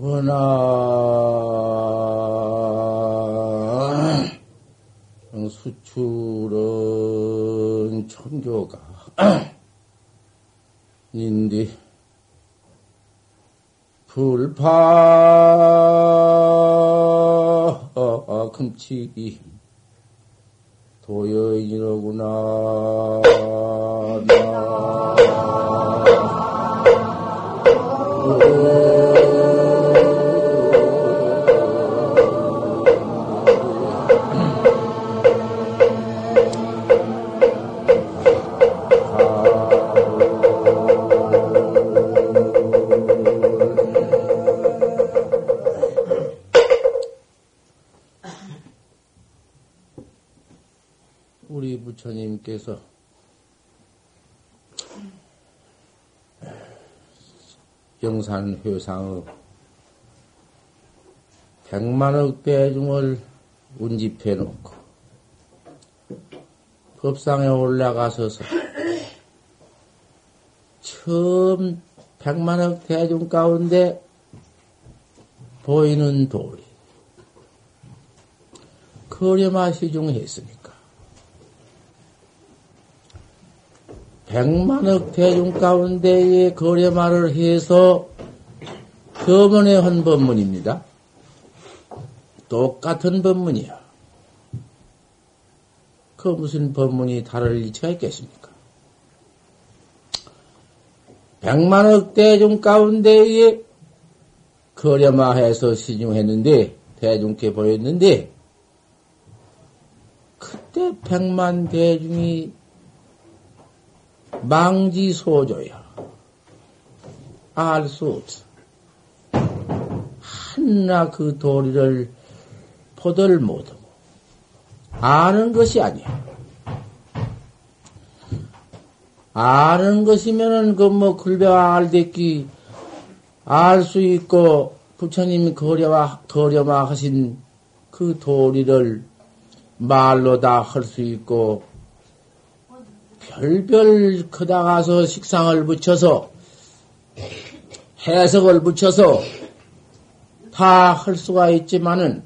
워낙 수출은 천교가 인디 불파 금치기 도여인이로구나. 우 부처님께서 영산 회상의 백만억 대중을 운집해 놓고 법상에 올라가서서 처음 백만억 대중 가운데 보이는 돌이 거려마 시중했으니까 백만억 대중 가운데에 거래말을 해서 법원에 한 법문입니다. 똑같은 법문이야. 그 무슨 법문이 다를 이치가 있겠습니까? 백만억 대중 가운데에 거래마해서 시중했는데 대중께 보였는데 그때 백만 대중이 망지소조야. 알 수 없어. 하나 그 도리를 포도를 못하고 아는 것이 아니야. 아는 것이면은 그 뭐 글배와 알대기 알 수 있고 부처님이 거려와 거려마 하신 그 도리를 말로 다 할 수 있고 별별 크다 가서 식상을 붙여서 해석을 붙여서 다 할 수가 있지만은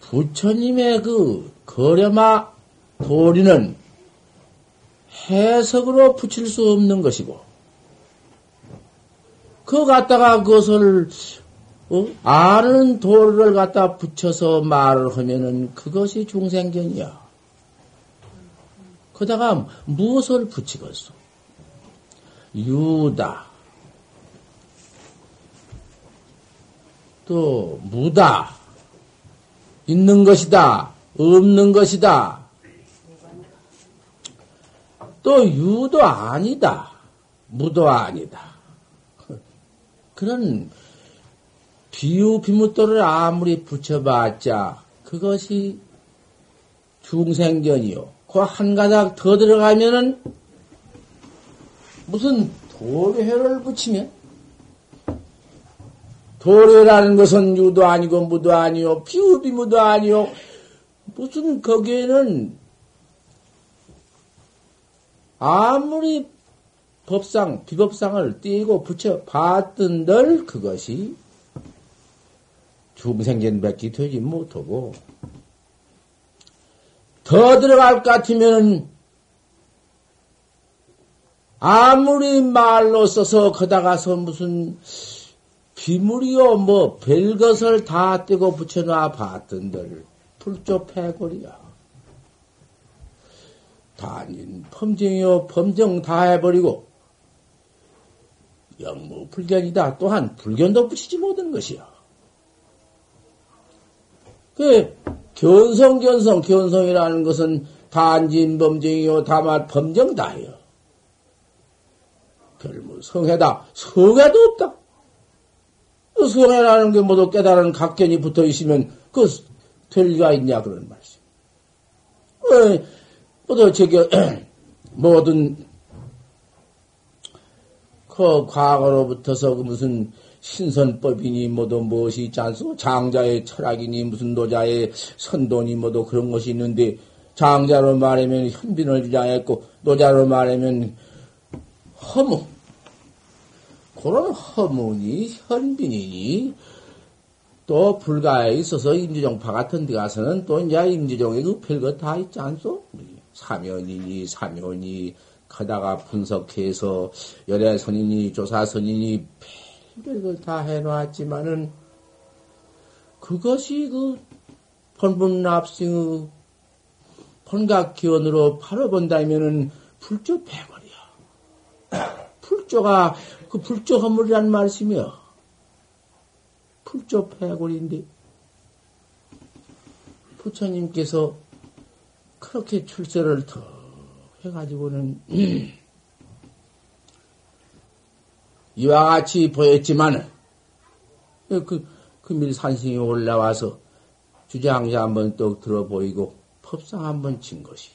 부처님의 그 거려마 도리는 해석으로 붙일 수 없는 것이고 그거 갖다가 그것을 어? 아는 도리를 갖다 붙여서 말을 하면은 그것이 중생견이야. 그다가 무엇을 붙이겠소? 유다. 또 무다. 있는 것이다. 없는 것이다. 또 유도 아니다. 무도 아니다. 그런 비유 비무도를 아무리 붙여봤자 그것이 중생견이요. 그 한 가닥 더 들어가면은 무슨 도료를 붙이면? 도료라는 것은 유도 아니고 무도 아니요 비유 비무도 아니요. 무슨 거기에는 아무리 법상, 비법상을 띄고 붙여 봤던들 그것이 중생견 밖에 되지 못하고 더 들어갈 것 같으면 아무리 말로 써서 거다가서 무슨 비물이요 뭐 별것을 다 떼고 붙여놔 봤던들 불조 패골이야. 단인 범정이요 범정 다 해버리고 영무 불견이다. 또한 불견도 붙이지 못한 것이야. 그 견성 견성 견성이라는 것은 단진 범정이요 다만 범정 다예요. 별무 성해다 성해도 없다. 그 성해라는 게 모두 깨달은 각견이 붙어 있으면 그 될 리가 있냐 그런 말씀. 왜 모두 저기 모든 그 과거로부터서 그 무슨 신선법이니 뭐도 무엇이 있지 않소? 장자의 철학이니 무슨 노자의 선도니 뭐도 그런 것이 있는데 장자로 말하면 현빈을 주장했고 노자로 말하면 허무 그런 허문이 현빈이니 또 불가에 있어서 임지종파 같은 데 가서는 또 이제 임지종의 그 별거 다 있지 않소? 사면이니 사면이 가다가 분석해서 열애선이니 조사선이니 별걸 다 해놨지만은 그것이 그 본분 납승의 본각기원으로 팔아본다면은 불조 백월이야. 불조가 그 불조 허물이란 말씀이요. 불조 백월인데 부처님께서 그렇게 출세를 더 해가지고는 이와 같이 보였지만 그 금일 산승이 올라와서 주장자 한번 떡 들어 보이고 법상 한번 친 것이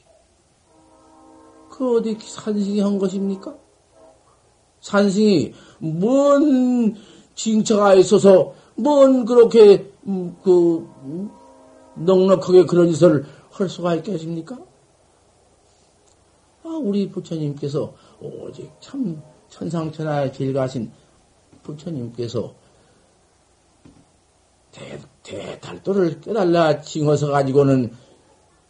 그 어디 산승이 한 것입니까? 산승이 뭔 징처가 있어서 뭔 그렇게 음, 그 음, 넉넉하게 그런 짓을 할 수가 있겠습니까? 아, 우리 부처님께서 오직 참 천상천하에 길 가신 부처님께서 대, 대달도를 깨달라 징어서 가지고는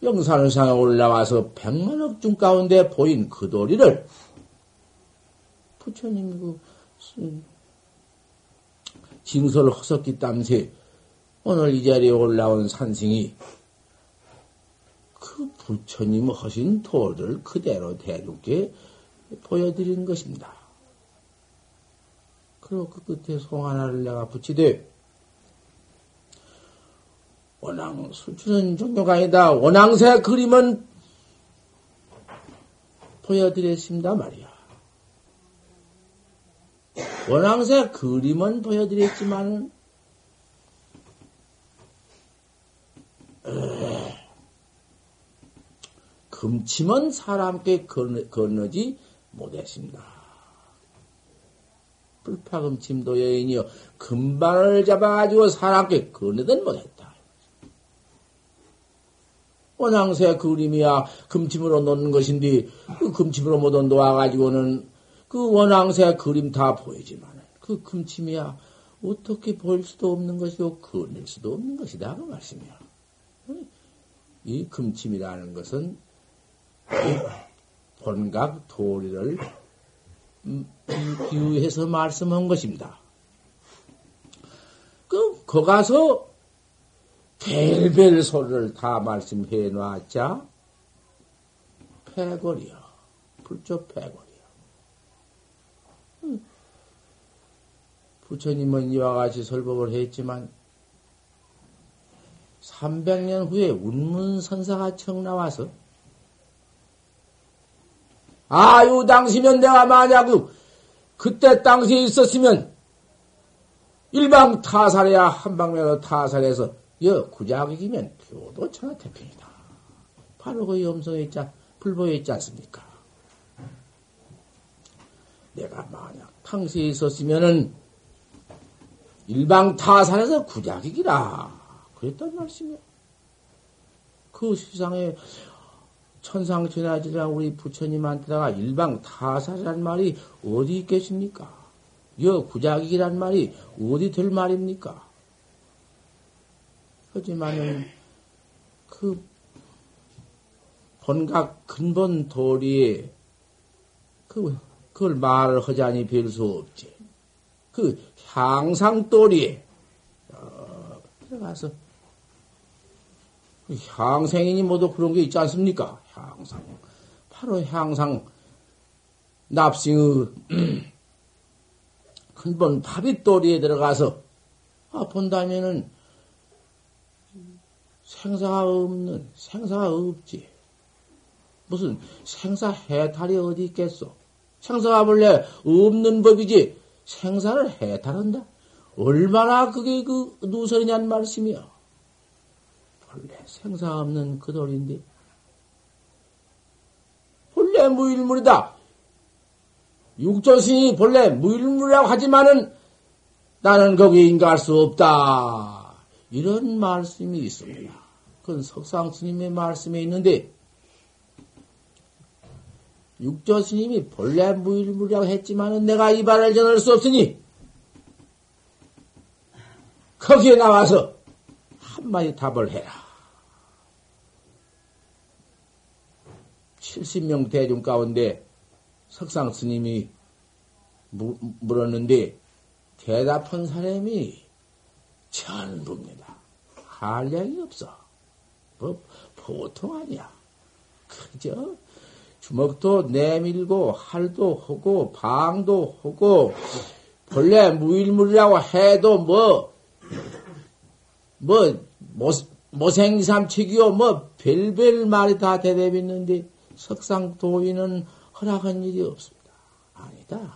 영산상에 올라와서 백만억 중 가운데 보인 그 도리를 부처님 그 징설을 허섰기 땀새 오늘 이 자리에 올라온 산승이 그 부처님 하신 도를 그대로 대중께 보여드린 것입니다. 그리고 그 끝에 송 하나를 내가 붙이되 원앙 수주는 종교가 아니다. 원앙새 그림은 보여드렸습니다 말이야. 원앙새 그림은 보여드렸지만 금침은 사람께 건너지 못했습니다. 불파금 침도 여인이여 금발을 잡아가지고 사람께 건너든 못했다. 원앙새 그림이야 금침으로 놓는 것인데 그 금침으로 못 놓아가지고는 그 원앙새 그림 다 보이지만 그 금침이야 어떻게 보일 수도 없는 것이고 건널 수도 없는 것이다 그 말씀이야. 이 금침이라는 것은 본각 도리를 비유해서 말씀한 것입니다. 그, 거 가서 별별 소리를 다 말씀해 놨자, 패거리요. 불조 패거리요. 부처님은 이와 같이 설법을 했지만, 300년 후에 운문선사가 청 나와서, 아유, 당시면 내가 만약 그, 그때 당시에 있었으면, 일방 타살해야 한방면으로 타살해서, 여, 구자극이면 교도 천하태평이다. 바로 그 염소에 있지, 불보에 있지 않습니까? 내가 만약 당시에 있었으면은, 일방 타살해서 구자극이라. 그랬단 말씀이야. 그 세상에 천상천하지라 우리 부처님한테다가 일방 타살이란 말이 어디 있겠습니까? 여 구작이란 말이 어디 될 말입니까? 하지만은 그 본각 근본 도리에 그 그걸 말을 하자니 별 수 없지. 그 향상 도리에 어, 들어가서 그 향생이니 뭐도 그런 게 있지 않습니까? 향상. 바로 향상 납승의 근본 파빗도리에 들어가서 아, 본다면은 생사가 없는 생사가 없지. 무슨 생사 해탈이 어디 있겠소? 생사가 원래 없는 법이지 생사를 해탈한다. 얼마나 그게 그 누설이냔 말씀이야. 원래 생사 없는 그 돌인데 본래 무일물이다. 육조신이 본래 무일물이라고 하지만은 나는 거기에 인가할 수 없다. 이런 말씀이 있습니다. 그건 석상 스님의 말씀에 있는데 육조 스님이 본래 무일무리라고 했지만은 내가 이 말을 전할 수 없으니 거기에 나와서 한마디 답을 해라. 70명 대중 가운데 석상 스님이 물었는데 대답한 사람이 전부입니다. 한량이 없어. 뭐 보통 아니야. 그저 주먹도 내밀고 할도 하고 방도 하고 본래 무일물이라고 해도 뭐 뭐, 모생삼치기요, 뭐, 별별 말이 다 대답했는데, 석상 도인은 허락한 일이 없습니다. 아니다.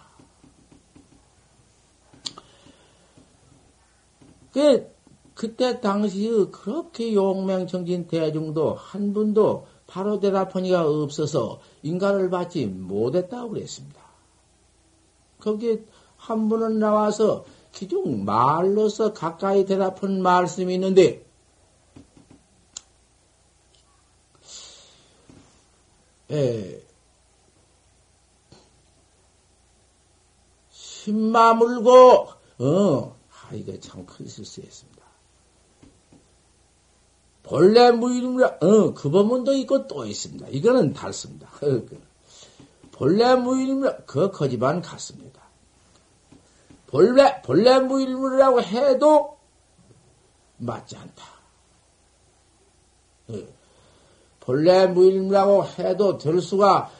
그, 그때 당시의 그렇게 용맹정진 대중도 한 분도 바로 대답하니가 없어서 인간을 받지 못했다고 그랬습니다. 거기에 한 분은 나와서 기중 말로서 가까이 대답한 말씀이 있는데, 예, 신마 물고, 어, 아, 이거 참 큰 실수했습니다. 본래 무일무라, 어, 그 법문도 있고 또 있습니다. 이거는 달습니다. 본래 무일무라, 그 거지만 같습니다. 본래, 본래 무일무라고 해도 맞지 않다. 예. 본래 무일무라고 해도 될 수가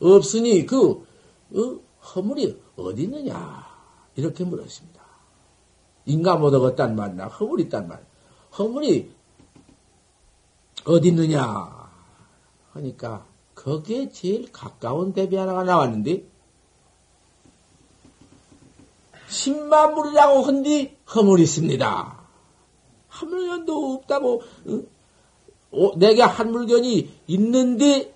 없으니 그, 어, 허물이 어디 있느냐. 이렇게 물었습니다. 인가 못 얻었단 말이나 허물이 있단 말. 허물이 어디 있느냐. 하니까 거기에 제일 가까운 대비 하나가 나왔는데 십만물이라고 헌디 허물이 있습니다. 한 물건도 없다고 어? 내게 한 물건이 있는데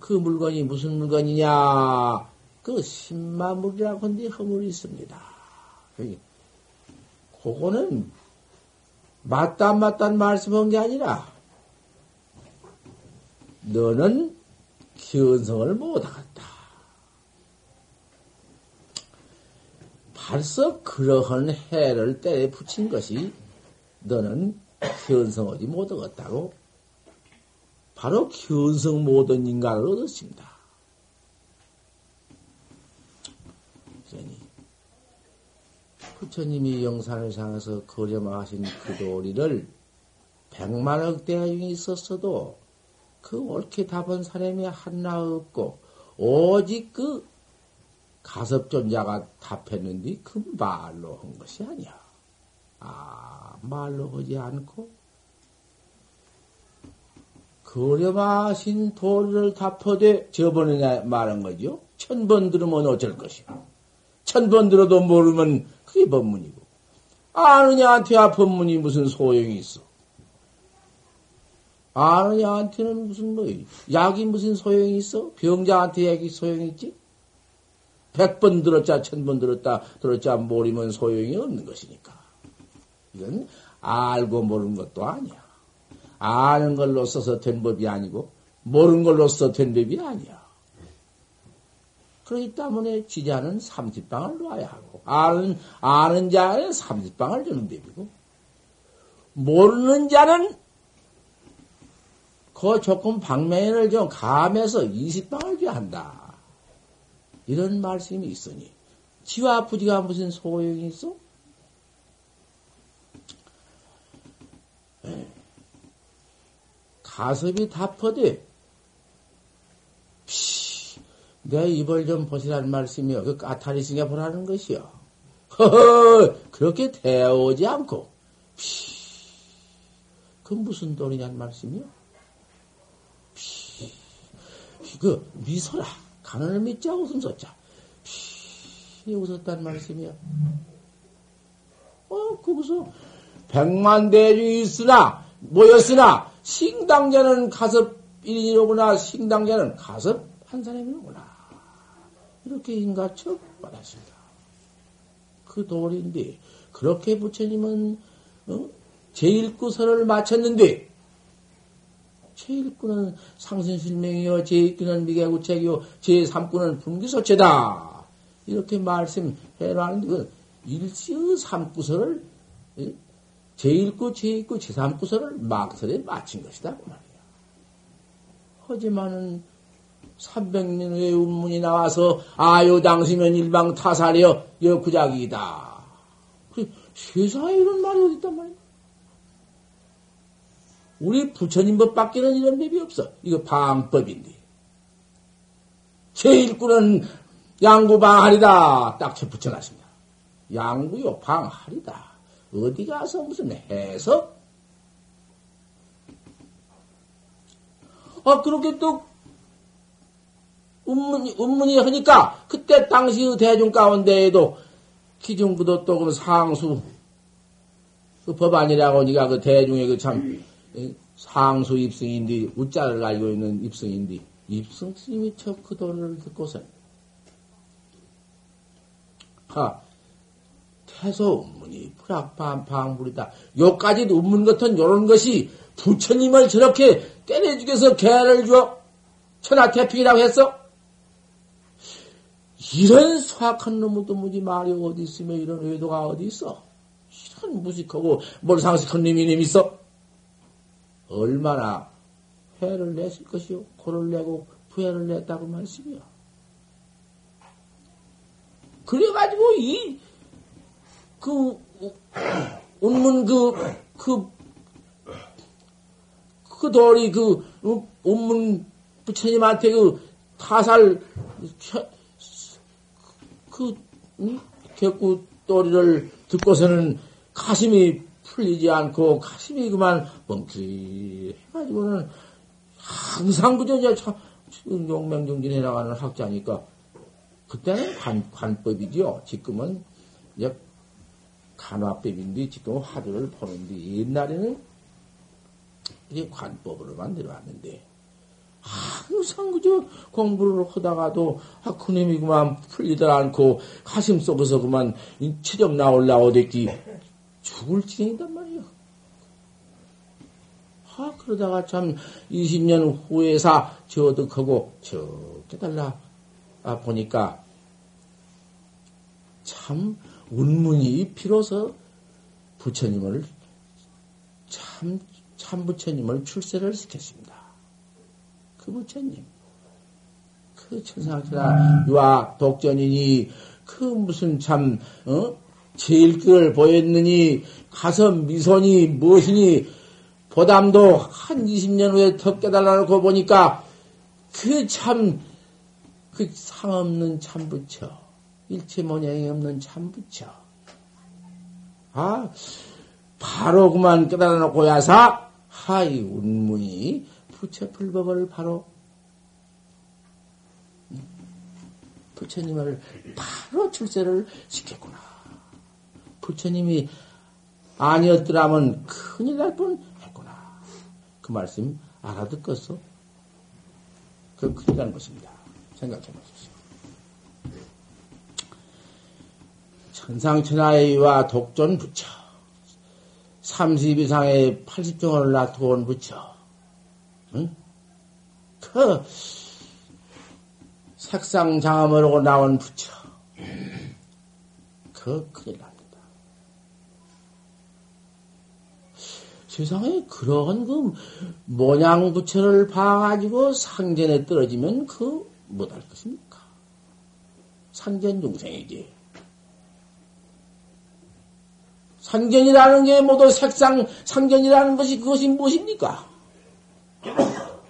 그 물건이 무슨 물건이냐? 그 십만물이라고 헌디 허물이 있습니다. 그거는 맞다 안 맞다는 말씀한 게 아니라 너는 견성을 못하겠다. 벌써 그러한 해를 때에 붙인 것이 너는 견성하지 못하겠다고 바로 견성 모든 인간을 얻었습니다. 그러니 부처님이 영산을 향해서 거점하신 그 도리를 백만억 대중이 있었어도 그 옳게 답은 사람이 하나 없고 오직 그 가섭존자가 답했는데 그 말로 한 것이 아니야. 아, 말로 하지 않고 거려마신 도리를 답하되 저번에 말한 거죠. 천 번 들으면 어쩔 것이야. 천번 들어도 모르면 그게 법문이고. 아느냐한테 법문이 무슨 소용이 있어. 아느냐한테는 무슨 뭐 약이 무슨 소용이 있어? 병자한테 약이 소용이 있지? 백 번 들었자, 천 번 들었다, 들었자 모르면 소용이 없는 것이니까. 이건 알고 모르는 것도 아니야. 아는 걸로 써서 된 법이 아니고, 모르는 걸로 써서 된 법이 아니야. 그렇기 때문에 지자는 삼십방을 놔야 하고, 아는, 아는 자는 삼십방을 주는 법이고, 모르는 자는 그 조금 방면을 좀 감해서 이십방을 줘야 한다. 이런 말씀이 있으니 지와 부지가 무슨 소용이 있어? 가섭이 답퍼되 내 입을 좀 보시라는 말씀이요. 그 까타리승에 보라는 것이요. 허허, 그렇게 대오지 않고, 그 무슨 돈이냐는 말씀이요? 그 미소라. 가난을 믿자 웃음 쏟자. 피 웃었단 말씀이야. 어, 거기서 백만 대중이 있으나, 모였으나, 신당자는 가섭 1인이로구나, 신당자는 가섭 한 사람이로구나. 이렇게 인가척 받았습니다. 그 도리인데, 그렇게 부처님은, 어? 제일구선을 마쳤는데, 제1구는 상신실명이요, 제2구는 미개구책이요, 제3구는 분기소체다. 이렇게 말씀해 놨는데, 그 일시의 삼구설을, 제1구, 제2구, 제3구설을 막설에 마친 것이다. 그 말이야. 하지만은, 300년 후에 운문이 나와서, 아유, 당시면 일방 타살이여, 여구작이다. 세상에 이런 말이 어딨단 말이야. 우리 부처님 법 밖에는 이런 법이 없어. 이거 방법인데. 제1구는 양구방할이다. 딱 붙여놨습니다. 양구요, 방할이다. 어디 가서 무슨 해석? 아, 그렇게 또, 운문이, 운문이 하니까, 그때 당시 대중 가운데에도 기중부도 또 그 상수, 그 법안이라고 니가 그 대중의 그 참, 상수 입승인데, 우자를 알고 있는 입승인데, 입승 스님이 저그 도를 듣고서, 하, 태소 운문이 불악반방불이다. 요까지 운문 같은 요런 것이 부처님을 저렇게 때려 죽여서 개를 주어 천하태평이라고 했어? 이런 수학한 놈도 무지 말이 어디 있으며 이런 의도가 어디 있어? 이런 무식하고 뭘 상식한 놈이 님 있어? 얼마나 회를 냈을 것이요? 고를 내고 부회를 냈다고 말씀이요. 그래가지고 이, 그, 운문 그, 그, 그 돌이 그, 운문 부처님한테 그 타살, 그, 응? 개구돌이를 듣고서는 가슴이 풀리지 않고 가슴이 그만 멍청해가지고는 항상 그저 이제 참 용맹정진 해 나가는 학자니까 그때는 관, 관법이죠. 지금은 이제 간화법인데 지금은 화두를 보는데 옛날에는 이게 관법으로 만 들어왔는데 항상 그저 공부를 하다가도 아 그놈이 그만 풀리들 않고 가슴 속에서 그만 체력 나올라오 됐기 죽을 지경이단 말이요. 아 그러다가 참 20년 후에사 저득하고 저 깨달라 아, 보니까 참 운문이 비로소 부처님을 참, 참 부처님을 출세를 시켰습니다. 그 부처님. 그 천상천하 유아 독전이니 그 무슨 참, 어? 제일 글 보였느니 가서 미소니 무엇이니 보담도 한 20년 후에 더 깨달아놓고 보니까 그 참 그 상없는 참부처, 일체 모양이 없는 참부처. 아, 바로 그만 깨달아 놓고 야사, 하이 운문이 부처 불법을 바로 부처님을 바로 출세를 시켰구나. 부처님이 아니었더라면 큰일 날 뻔 했구나. 그 말씀 알아듣겠어? 그 큰일 난 것입니다. 생각해 보십시오. 천상천하의와 독존 부처, 30 이상의 80종을 낳고 부처, 응? 그 색상 장엄으로 나온 부처, 그 큰일 납니다. 세상에 그런 그 모양 부처를 봐가지고 상전에 떨어지면 그 못할 것입니까? 상견중생이지. 상견이라는 게 모두 색상, 상견이라는 것이 그것이 무엇입니까?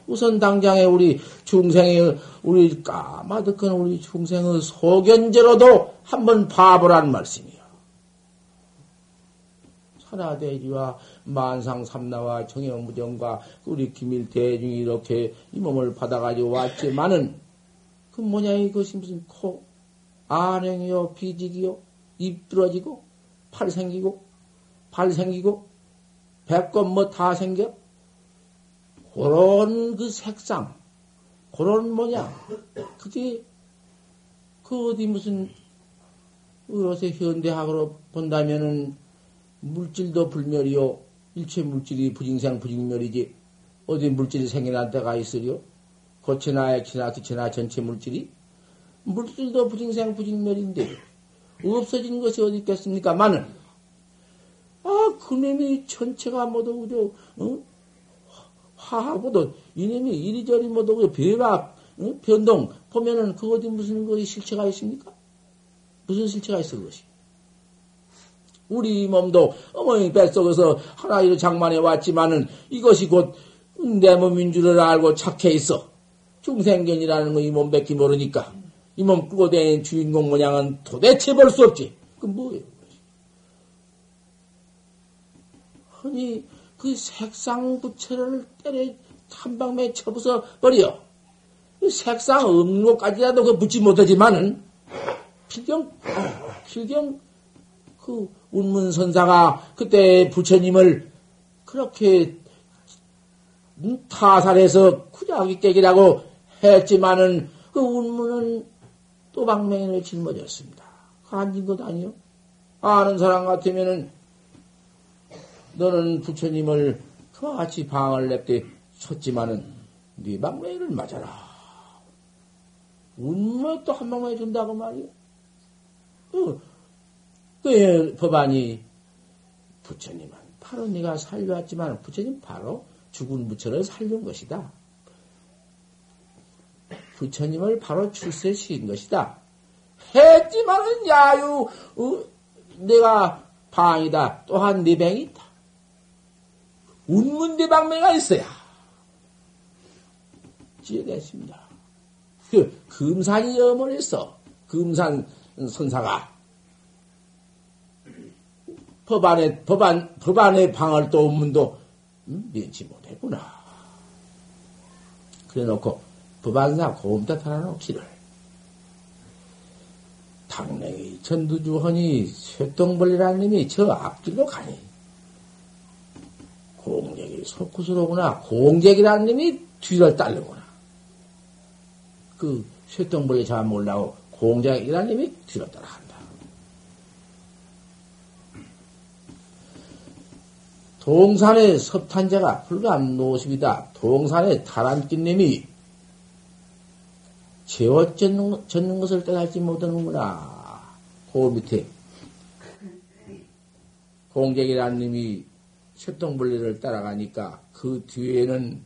우선 당장에 우리 중생의, 우리 까마득한 우리 중생의 소견제로도 한번 봐보라는 말씀이요. 천하대지와 만상삼나와 정영무정과 우리 기밀대중이 이렇게 이 몸을 받아가지고 왔지만은 그 뭐냐 이것이 무슨 코, 안행이요, 비직이요, 입 뚫어지고, 팔 생기고, 발 생기고, 배꼽 뭐 다 생겨? 그런 그 색상, 그런 모양, 그게, 그 어디 무슨, 요새 현대학으로 본다면은, 물질도 불멸이요, 일체 물질이 부징생 부징멸이지, 어디 물질이 생겨난 때가 있으려? 고체나 액체나 기체나 전체 물질이? 물질도 부징생 부징멸인데 없어진 것이 어디 있겠습니까? 많은 아 그놈이 전체가 모두 그저 어? 화하고도 이놈이 이리저리 모두 그 변화 어? 변동 보면은 그 어디 무슨 것이 실체가 있습니까? 무슨 실체가 있을 것이? 우리 몸도 어머니 뱃속에서 하나 이로 장만해 왔지만은 이것이 곧 내 몸인 줄을 알고 착해 있어. 중생견이라는 거 이몸 뱉기 모르니까. 이몸 꾸고 다니는 주인공 모양은 도대체 볼 수 없지. 그 뭐예요? 아니, 그 색상 부채를 때려 한 방에 쳐부숴 버려. 그 색상 없는 것까지라도 그 붙지 못하지만은, 필경, 필경, 그 운문 선사가 그때 부처님을 그렇게 타살해서 구자기 깨기라고 했지만은 그 운문은 또 방맹인을 짊어졌습니다. 앉은 것 아니요? 아는 사람 같으면은 너는 부처님을 그와 같이 방을 냅대 쳤지만은 네 방맹이를 맞아라. 운문 또한 방망이 준다고 말이요. 그, 그 법안이 부처님은 바로 네가 살려왔지만 부처님 바로 죽은 부처를 살린 것이다. 부처님을 바로 출세시킨 것이다. 했지만은 야유, 어, 내가 방이다. 또한 네 병이 있다. 운문대방매가 있어야 지어냈습니다. 그 금산이 어머니서 금산 선사가 법안에 법안 법안의 방을 또 업문도 음, 면치 못했구나. 그래놓고 법안사 고음다 달아놓기를 당냉이 전두주헌이 쇠똥벌리라는 놈이 저 앞길로 가니 공적이 속구스로구나 공적이라는 놈이 뒤를 따르구나 그 쇠똥벌리 잘 몰라고 공적이라는 놈이 뒤로 따라간다. 동산의 섭탄자가 불과 노십이다. 동산의 타란끼님이 재워졌는 것을 깨닫지 못하는구나. 그 밑에 공객이라는 님이 쇠똥벌레를 따라가니까 그 뒤에는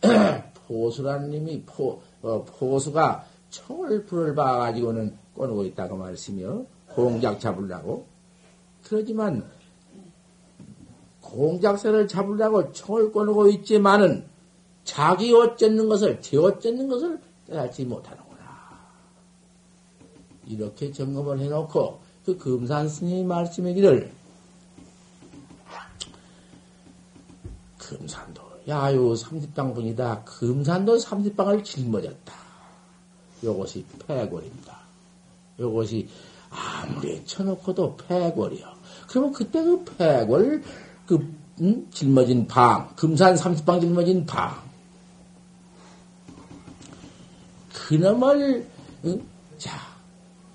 포수라는 님이 포, 어, 포수가 총을 불을 봐가지고는 꺼내고 있다고 말씀이요. 공작 잡으려고. 그러지만 공작새를 잡으려고 총을 꺼내고 있지만은 자기 옷 젖는 것을, 제옷 젖는 것을 깨닫지 못하는구나. 이렇게 점검을 해놓고 그 금산 스님이 말씀하기를 금산도 야유 30방분이다. 금산도 30방을 짊어졌다. 요것이 폐골입니다. 요것이 아무리 쳐놓고도 폐골이요. 그러면 그때 그 폐골 그, 음? 짊어진 방, 금산 30방 짊어진 방. 그놈을, 응? 자,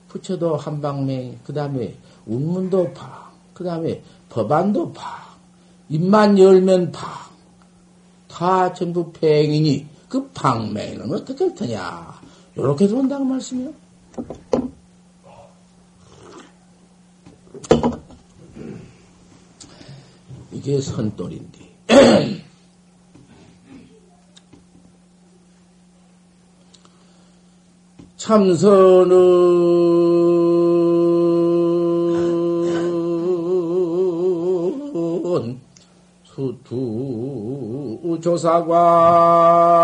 부처도 한방맹, 그 다음에 운문도 방, 그 다음에 법안도 방, 입만 열면 방, 다 전부 팽이니 그 방맹은 어떻게 할 테냐. 요렇게 들어온다고 말씀이요. 이게 선돌인데. 참선은 수투 조사관이요.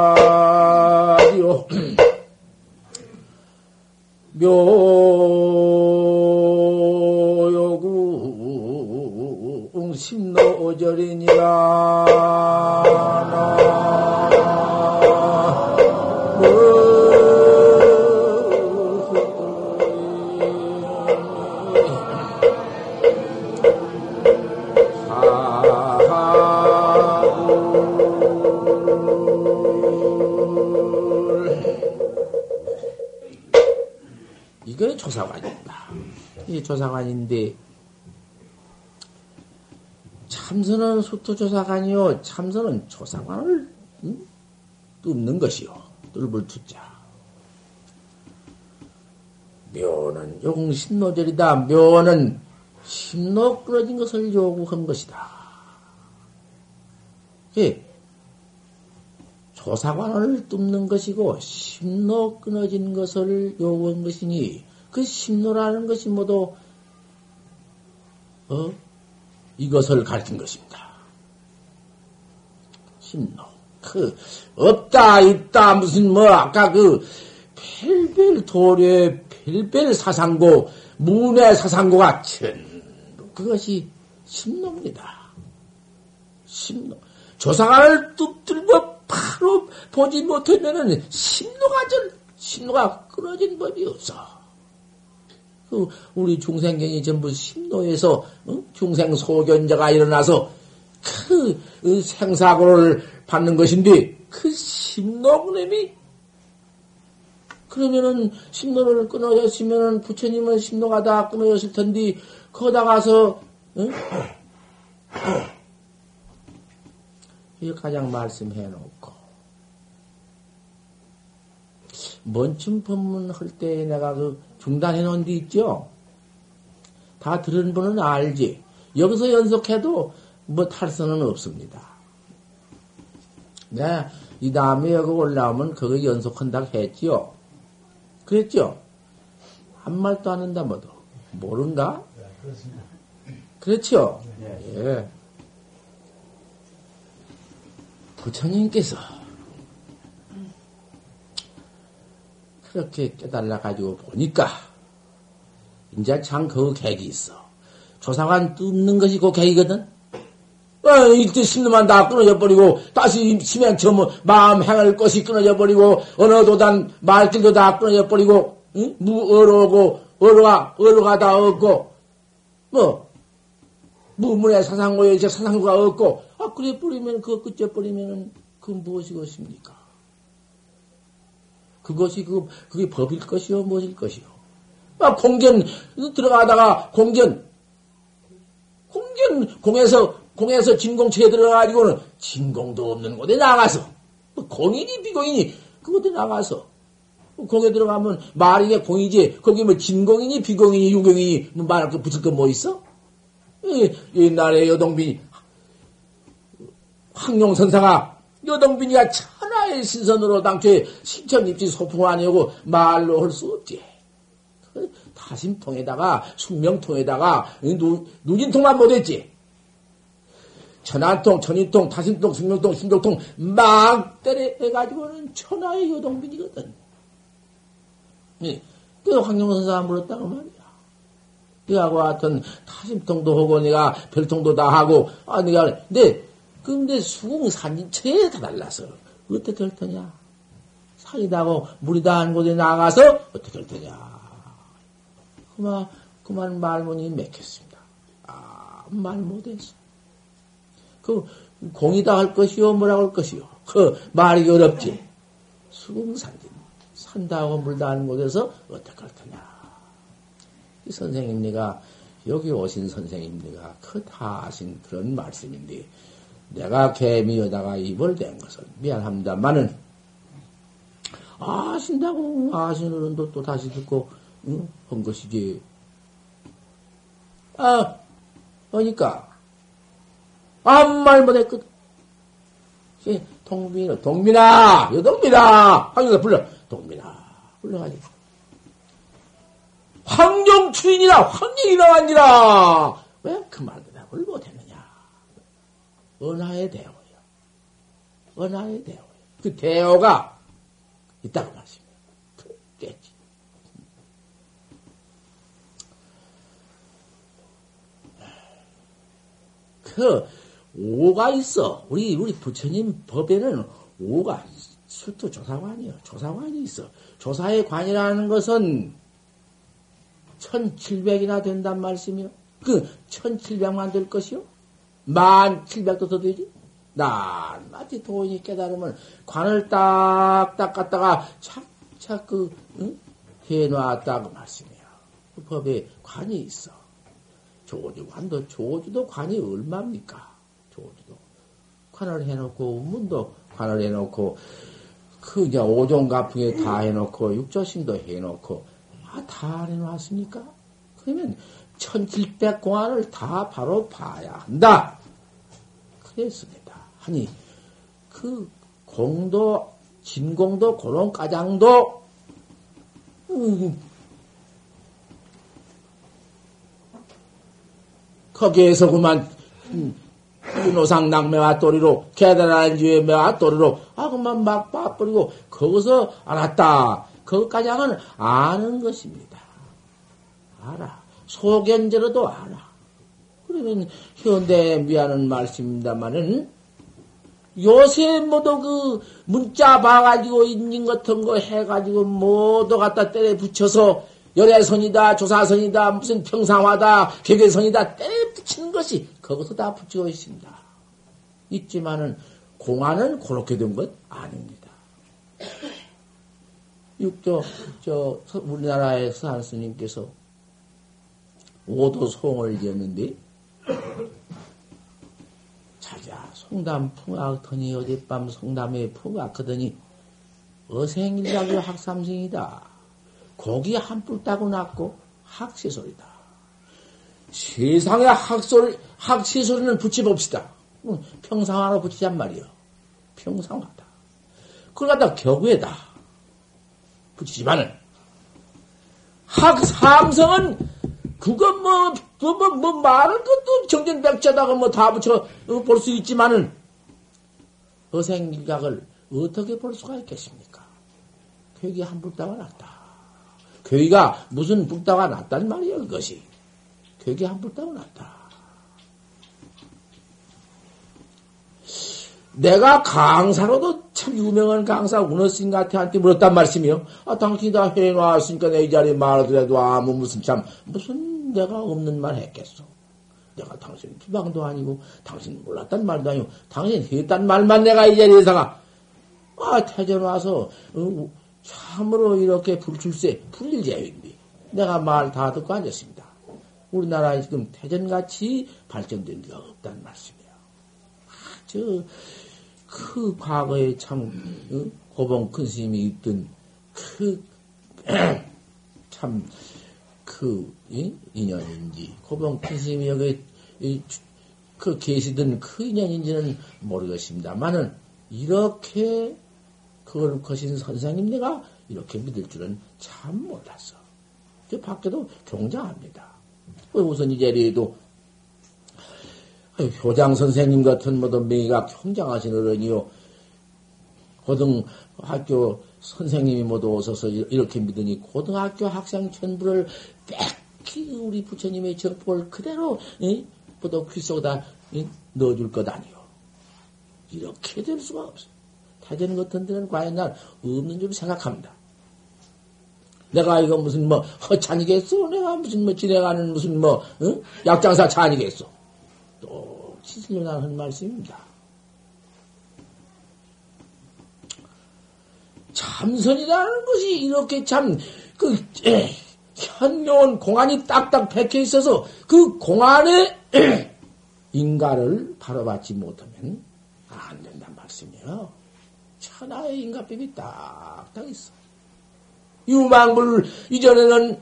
묘요구 심노절이니라 이거 조사관입니다. 이게 조사관인데 참선은 수토조사관이요. 참선은 조사관을 응? 뚫는 것이요. 뚫을 투자. 묘는 용신노절이다. 묘는 심로 끊어진 것을 요구한 것이다. 예. 조사관을 뚫는 것이고 심로 끊어진 것을 요구한 것이니 그 심로라는 것이 모두 어? 이것을 가르친 것입니다. 심로. 그 없다 있다 무슨 뭐 아까 그 별별 도래 별별 사상고 문의 사상고가 전부 그것이 심로입니다. 심로. 조사관을 뚝 들고 바로 보지 못하면은 심로가 전 심로가 끊어진 법이 없어. 그 우리 중생견이 전부 심로에서 어? 중생 소견자가 일어나서 그, 그 생사고를 받는 것인데 그 심노그램이 그러면은 심노를 끊어졌으면은 부처님은 심노가 다 끊어졌을 텐데 거기다 가서 응? 이 가장 말씀해 놓고 먼춤 법문할 때 내가 그 중단해 놓은 데 있죠? 다 들은 분은 알지. 여기서 연속해도 뭐 탈선은 없습니다. 네, 이 다음에 여기 올라오면 그거 연속한다고 했지요. 그랬죠? 한 말도 안 한다 뭐도. 모른가? 네, 그렇죠? 네. 예. 부처님께서 그렇게 깨달아 가지고 보니까 이제 참그 객이 있어. 조사관 뚫는 것이 그 객이거든. 어, 이때 심리만 다 끊어져 버리고 다시 심행 처음 마음 행할 것이 끊어져 버리고 어느 도단 말길도 다 끊어져 버리고 응? 무어로고 어로가 어로가 다 없고 뭐 무문의 사상고에 이제 사상고가 없고 아 그래 버리면 그거 끝째 버리면은 그 무엇이 것입니까? 그것이 그 그게 법일 것이요 무엇일 것이요? 아 공견 들어가다가 공견. 공견 공에서 공에서 진공체에 들어가가지고는 진공도 없는 곳에 나가서. 공이니 비공이니 그곳에 나가서. 공에 들어가면 말이게 공이지. 거기 뭐 진공이니 비공이니 유공이니 뭐 말할 거 붙을 거 뭐 있어? 옛날에 여동빈 황룡선사가 여동빈이가 천 하의 신선으로 당초에 신천 입지 소풍을 아니고 말로 할 수 없지. 다심통에다가 숙명통에다가 누, 누진통만 못했지. 천안통, 천인통, 다심통, 숙명통, 신경통 막 때려해가지고는 천하의 여동빈이거든. 그 황룡선사가 물었다고 말이야. 네하고 같은 타심통도 하고 내가 별통도 다 하고 아 내가 근데 근데 수궁산진체에 다 달라서 어떻게 할 테냐? 산이다고 물이 다 한 곳에 나가서 어떻게 할 테냐? 그만 그만 말문이 맥혔습니다. 아 말 못했어. 그 공이다 할 것이요 뭐라고 할 것이요. 그 말이 어렵지. 수궁산진 산다고 물다 하는 곳에서 어떻게 할 테냐? 이 선생님네가 여기 오신 선생님네가 그다 아신 그런 말씀인데 내가 개미여다가 입을 댄 것은 미안합니다만은 아신다고 아시는 또, 또 다시 듣고 응? 한 것이지. 아, 그러니까 아무 말 못했거든. 동민아, 동민아, 여동민아, 하여가 불러, 동민아, 불러가지고. 황정추인이라 황령이 나왔니라. 왜 그 말대답을 못했느냐? 은하의 대오요. 은하의 대오요. 그 대오가 있다고 말씀이에요. 그 깨지. 그 오가 있어. 우리 우리 부처님 법에는 오가 수투 조사관이요. 조사관이 있어. 조사의 관이라는 것은 1700이나 된단 말씀이요. 그 1700만 될 것이요. 1700도 더 되지. 낱낱이 도인이 깨달으면 관을 딱딱 갖다가 착착 그 응? 해놨다고 말씀이에요. 그 법에 관이 있어. 조주관도 조주도 관이 얼마입니까? 조주도 관을 해놓고 문도 관을 해놓고 그 이제 오종 가풍에 다 해놓고 육조심도 해놓고 아, 다 해놨으니까 그러면 천칠백 공안을 다 바로 봐야 한다. 그랬습니다. 아니 그 공도 진공도 음, 거기에서 그만 음, 윤호상 낙매와 또리로 계단한 주의 매와 또리로 아 그만 막 빠버리고 거기서 알았다. 그것까지는 아는 것입니다. 알아. 소견제로도 알아. 그러면 현대에 미안한 말씀입니다만은 요새 모두 그 문자 봐가지고 인증 같은 거 해가지고 모두 갖다 때려 붙여서 열애선이다, 조사선이다, 무슨 평상화다, 개개선이다 때려 붙이는 것이 거기서 다 붙이고 있습니다. 있지만은 공안은 그렇게 된 것 아닙니다. 육조, 저, 우리나라의 서한 스님께서 오도 송을 지었는데, 자기야, 송담 풍악더니 어젯밤 송담에 풍악하더니 어생일자교 학삼생이다. 고기 한 뿔 따고 났고 학시소리다. 세상에 학소리, 학시소리는 붙여봅시다. 평상화로 붙이잔 말이요. 평상화다. 그걸 갖다 격우에다 붙이지만은 학삼성은 그건 뭐, 뭐, 뭐, 말할 것도 정전백자다가 뭐 다 붙여 볼 수 있지만은 어생일각을 어떻게 볼 수가 있겠습니까? 괴기 한 불다가 났다. 괴기가 무슨 불다가 났단 말이야, 그것이. 괴기 한 불다가 났다. 내가 강사로도 참 유명한 강사 같한테 물었단 말씀이요. 아, 당신이 다 해놨으니까 내 이 자리에 말하더라도 아무 무슨 참, 무슨 내가 없는 말 했겠어. 내가 당신 주방도 아니고, 당신 몰랐단 말도 아니고, 당신 했단 말만 내가 이 자리에다가, 아, 태전 와서, 어, 참으로 이렇게 불출세, 풀릴 제인데 내가 말 다 듣고 앉았습니다. 우리나라에 지금 태전같이 발전된 데가 없다는 말씀이에요. 아, 저, 그 과거에 참 어? 고봉 큰 스님이 있던 그 참 그 인연인지 고봉 여기 그 계시던 그 인연인지는 모르겠습니다만은 이렇게 그걸 거신 선생님 내가 이렇게 믿을 줄은 참 몰랐어. 저 밖에도 경장합니다. 우선 이 자리에도 효장 선생님 같은 모든 명의가 경장하신 어른이요. 고등학교 선생님이 모두 오셔서 이렇게 믿으니 고등학교 학생 전부를 빽히 우리 부처님의 적법을 그대로 모두 귀 속에다 넣어줄 것 아니요. 이렇게 될 수가 없어. 타전 같은 데는 과연 난 없는 줄 생각합니다. 내가 이거 무슨 뭐 허찬이겠어? 내가 무슨 뭐 지내가는 무슨 뭐 응? 약장사 찬이겠어? 또 시슬려나 하는 말씀입니다. 참선이라는 것이 이렇게 참, 그, 에, 현명한 공안이 딱딱 박혀 있어서 그 공안에 인가를 바로받지 못하면 안 된단 말씀이에요. 천하의 인가법이 딱딱 있어. 유망불 이전에는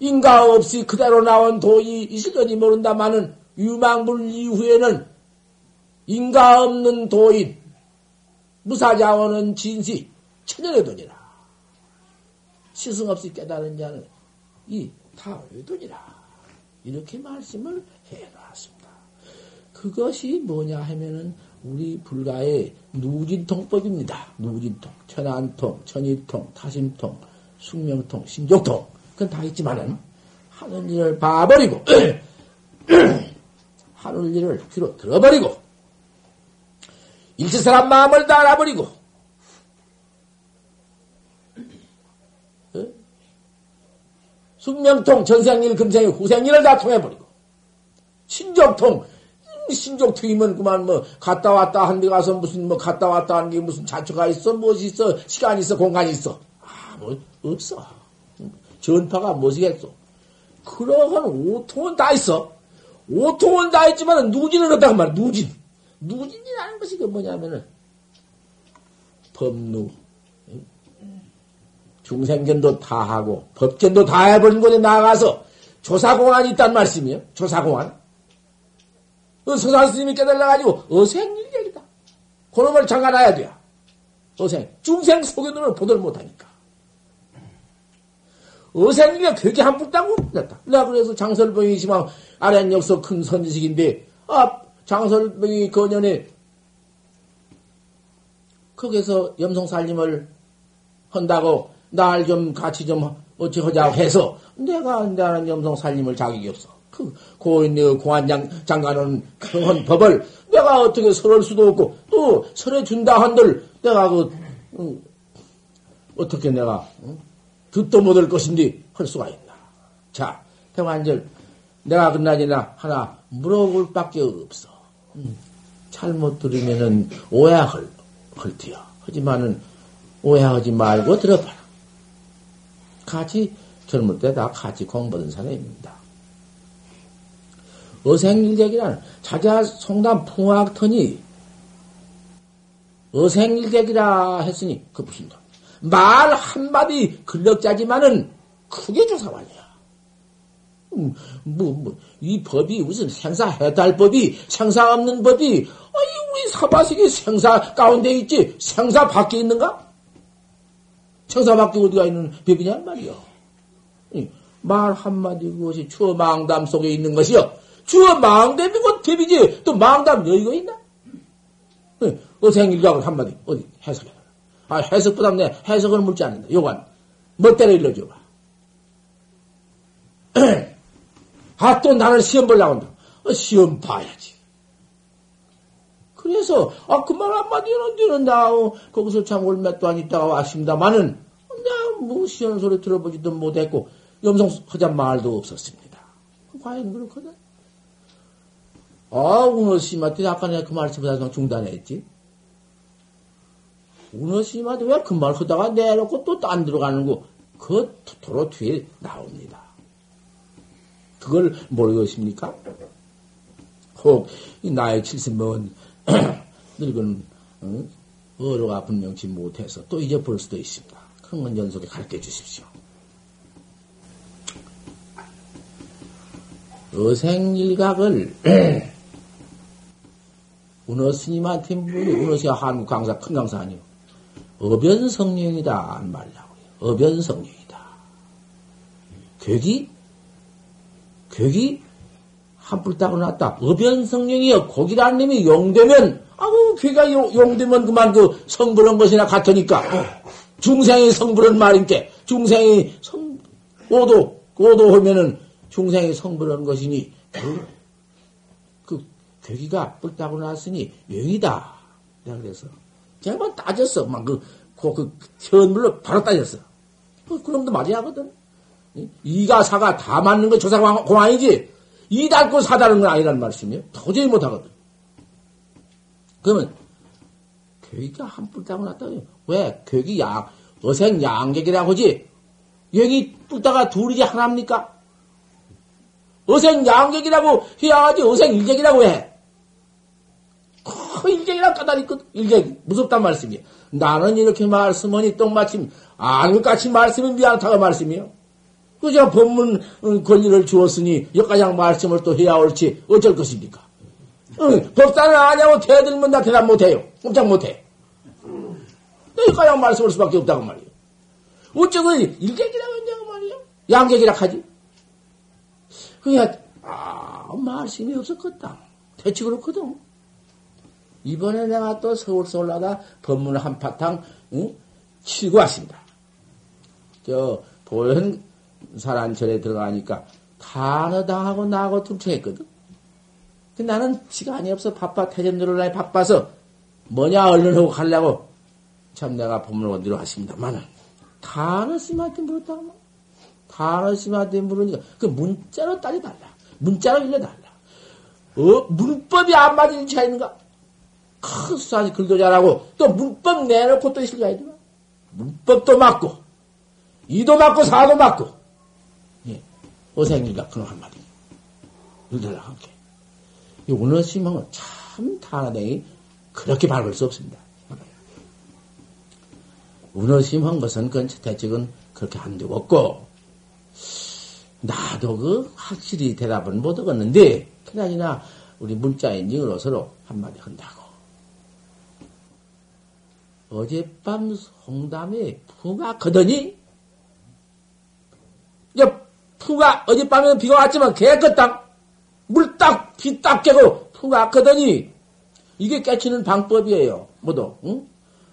인가 없이 그대로 나온 도이 있을런지 모른다마는 유망불 이후에는 인가 없는 도인 무사자원은 진시 천연의 돈이라 시승 없이 깨달은 자는 이 다의 돈이라 이렇게 말씀을 해놨습니다. 그것이 뭐냐 하면은 우리 불가의 누진통법입니다. 누진통, 천안통, 천일통, 타심통, 숙명통, 신족통. 그건 다 있지만은, 하는 일을 봐버리고, 하는 일을 귀로 들어버리고, 일체 사람 마음을 다 알아버리고, 어? 숙명통, 전생일, 금생일, 후생일을 다 통해버리고, 신족통, 신족통이면 그만 뭐 갔다 왔다 한 데 가서 무슨 뭐 갔다 왔다 하는 게 무슨 자초가 있어? 무엇이 있어? 시간이 있어? 공간이 있어? 아 뭐 없어. 전파가 무엇이겠어 그러한 오통은 다 있어. 오통은 다 있지만 누진은 없다고 말이야 누진 누진이라는 것이 그 뭐냐면은 법루 중생견도 다 하고 법견도 다 해버린 곳에 나가서 조사공안이 있단 말씀이에요. 조사공안. 그 서산 스님이 깨달아가지고 어생일격이다. 그놈을 장가놔야 돼. 어생. 중생 속의 눈을 보들 못하니까. 어생일격 그렇게 한풀 따고 됐다. 나 그래서 장설병이지만 아랫역서 큰 선지식인데 아 장설병이 거년에 거기서 염송살림을 한다고 날 좀 같이 좀 어찌 하자고 해서 내가 나는 염송 살림을 자격이 없어. 그 고인의 공안장 장관은 큰 법을 내가 어떻게 설할 수도 없고 또 설해 준다 한들 내가 그 음, 어떻게 내가 음, 듣도 못할 것인지 할 수가 있나. 자, 대관절 내가 그나저나 하나 물어볼 밖에 없어. 음, 잘못 들으면은 오해할 헐티야. 하지만은 오해하지 말고 들어봐라. 같이 젊을 때 다 같이 공부하던 사람입니다. 어생일객이란 자자 송담 풍화학터니 어생일객이라 했으니 그 무슨 말 한마디 근력자지만은 크게 조사관이야. 음, 뭐, 뭐, 이 법이 무슨 생사 해탈 법이 생사 없는 법이, 아니, 우리 사바식이 생사 가운데 있지, 생사 밖에 있는가? 생사 밖에 어디가 있는 법이냐 말이요. 말 한마디 그것이 추어 망담 속에 있는 것이요. 추어 망담이고 법이지, 또 망담 여의가 있나? 어생일각을 한마디, 어디, 해석해. 아, 해석보다 내 해석을 묻지 않는다. 요관. 멋대로 일러줘 봐. 아, 또 나는 시험 보려고 한다. 어, 시험 봐야지. 그래서, 아, 그 말 한마디는 되는 나, 어, 거기서 참 얼마 동안 있다가 왔습니다만은, 내가 뭐 시험 소리 들어보지도 못했고, 염성하자 말도 없었습니다. 과연 그렇거든? 아, 운어씨한테 아까 내가 그 말씀을 중단했지. 운어씨한테 왜 그 말 하다가 내놓고 또딴 들어가는 거, 그 도로 뒤에 나옵니다. 그걸 모르겠습니까? 혹, 나의 70먹은 늙은, 어? 어로가 분명치 못해서 또 잊어볼 수도 있습니다. 그런 건 연속에 가르쳐 주십시오. 어생일각을 운어 스님한테 물이 운어 스가 한국 강사 큰 강사 아니요. 어변성령이다 안 말라고요. 어변성령이다. 괴기 괴기 한뿔 따고 났다. 어변 성령이여 고기라는 놈이 용되면 아우 괴가 용되면 그만 그 성불한 것이나 같으니까 중생이 성불한 말인게 중생이 성 오도 오도 하면은 중생이 성불한 것이니 그, 그 괴기가 뿔 따고 났으니 영이다. 내가 그래서 제가 막 따졌어. 막그 그, 그 현물로 바로 따졌어. 그, 그럼도 맞아야 하거든. 이가 사가 다 맞는 거 조사 공안이지. 이 닮고 사다는 건 아니란 말씀이에요. 도저히 못하거든. 그러면 괴기가 한뿔 따고 났다고요. 왜? 괴기 양, 어생 양객이라고 하지. 여기 뿔따가 둘이지 하나입니까? 어생 양객이라고 해야 하지 어생 일객이라고 해. 그 일객이라고 까다리 그 일객 무섭단 말씀이야. 나는 이렇게 말씀하니 똥마침 안같이 말씀이 미안하다고 말씀이요. 그저 법문 어, 권리를 주었으니 여기까지 말씀을 또 해야 옳지 어쩔 것입니까? 응, 법사는 아냐고 대들면 나 대답 못해요. 꼼짝 못해. 여기까지 말씀할 수밖에 없다고 말이에요. 어쩌고 일객이라고 했냐고 말이에요. 양객이라 하지. 그냥, 아, 말씀이 없었겠다. 대체 그렇거든. 이번에 내가 또 서울서 올라다 법문 한 파탕, 응? 치고 왔습니다. 저, 보현 사란절에 들어가니까 단어당하고 나하고 tum쳐했거든. 나는 시간이 없어. 바빠. 태전 들어올라 바빠서 뭐냐 얼른 하고 가려고 참 내가 법문을 원대로 하십니다만은 단어 스님한테 물었다고 가르심한테 물으니까 그 문자로 따져 달라. 문자로 읽어달라. 어? 문법이 안 맞은 차이인가? 큰 수사지 글도 잘하고 또 문법 내놓고 또 있을 거야. 문법도 맞고 이도 맞고 사도 맞고 예. 어생이가 그런 한마디. 읽으라 함께. 이 오늘 심은 참참 타나댕이 그렇게 밟을 수 없습니다. 운어심한 것은 그건 대책은 그렇게 안 되었고, 나도 그 확실히 대답은 못 하겠는데, 그나저나 우리 문자 인증으로 서로 한마디 한다고. 어젯밤 송담에 거더니, 이제 푸가 어젯밤에는 비가 왔지만 개껏딱 물 딱 비 딱 깨고 푸가 거더니 이게 깨치는 방법이에요. 모두 응?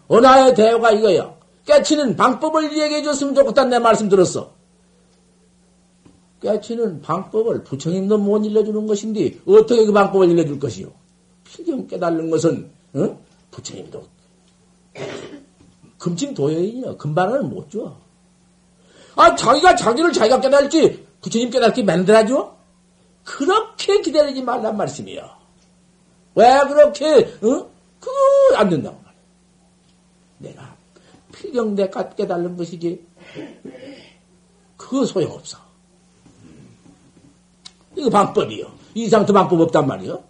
언하의 대화가 이거예요. 깨치는 방법을 얘기해 줬으면 좋겠다는 내 말씀 들었어. 깨치는 방법을 부처님도 못 일러주는 것인데 어떻게 그 방법을 일러줄 것이요? 필경 깨달는 것은 어? 부처님도 금침 도여인이요. 금방을 못 줘. 아 자기가 자기를 자기가 깨달지 부처님 깨닫게 만들어줘? 그렇게 기다리지 말란 말씀이요. 왜 그렇게 어? 그거 안 된다고 말이야. 내가 필경대 깨달는 것이지. 그거 소용없어. 이거 방법이요. 이상 더 방법 없단 말이요.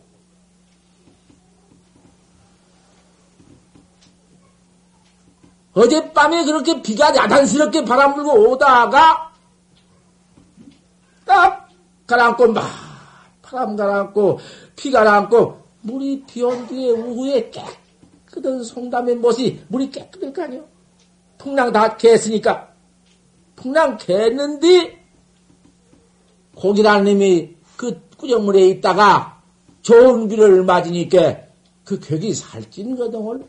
어젯밤에 그렇게 비가 야단스럽게 바람 불고 오다가 딱 가라앉고 막 바람 가라앉고 피 가라앉고 물이 비온 뒤에 오후에 깨끗한 송담의 못이 물이 깨끗할 거 아니요. 풍랑 다 갰으니까 풍랑 갰는데 고기라는 놈이 그 꾸정물에 있다가 좋은 비를 맞으니까 그 격이 살찐 거동을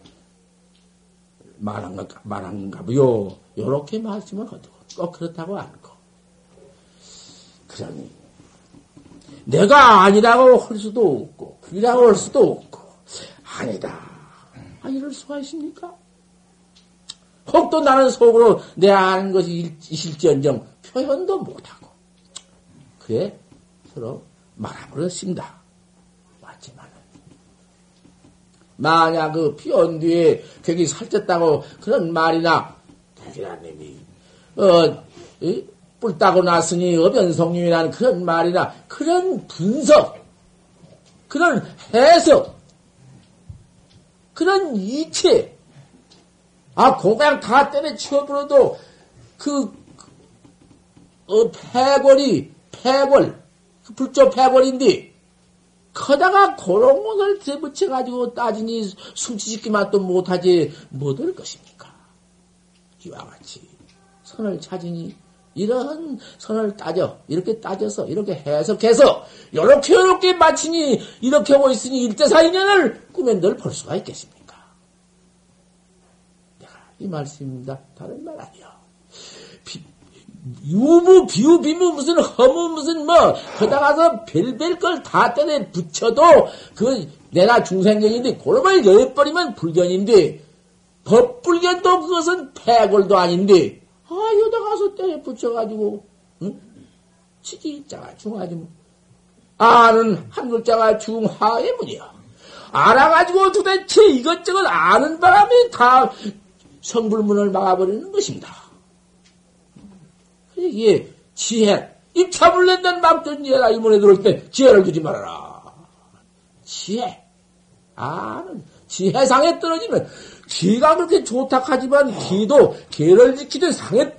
말한가, 말한가 보요. 요렇게 말씀을 하고, 꼭 그렇다고 않고. 그러니, 내가 아니라고 할 수도 없고, 그이라고 할 수도 없고, 아니다. 아, 이럴 수가 있습니까? 혹도 나는 속으로 내 아는 것이 있을지언정 표현도 못하고, 그에 서로 말아버렸습니다. 맞지만은, 만약 그 피온 뒤에 격이 살쪘다고 그런 말이나, 대기라님이, 어, 이? 뿔 따고 났으니 어변성님이라는 그런 말이나, 그런 분석, 그런 해석, 그런 이체, 아, 그냥 다 때려치워버려도 그, 어, 패골이, 패골, 그 불조 패골인데, 커다가 그런 것을 대붙여가지고 따지니 숨치짓기만 또 못하지, 못할 것입니까? 이와 같이 선을 찾으니, 이런 선을 따져, 이렇게 따져서, 이렇게 해석해서, 요렇게, 요렇게 마치니, 이렇게 하고 있으니, 일대사 인연을 꿈에 늘 볼 수가 있겠습니까? 내가 이 말씀입니다. 다른 말 아니야. 유무, 비유, 비무, 무슨 허무, 무슨 뭐, 거다 가서 별별 걸 다 때려 붙여도, 그, 내가 중생견인데, 그놈을 여해버리면 불견인데, 법불견도 그것은 패골도 아닌데, 아, 여다 가서 때려 붙여가지고, 응? 치기자가 중하지 뭐. 아는 한 글자가 중하의 문이야. 알아가지고 도대체 이것저것 아는 바람에 다 성불문을 막아버리는 것입니다. 이게 지혜, 입차불 낸다는 막던 지혜가 이문에 들어올 때 지혜를 주지 말아라. 지혜. 아는 지혜상에 떨어지면 기가 그렇게 좋다 하지만 기도 개를 지키든 상에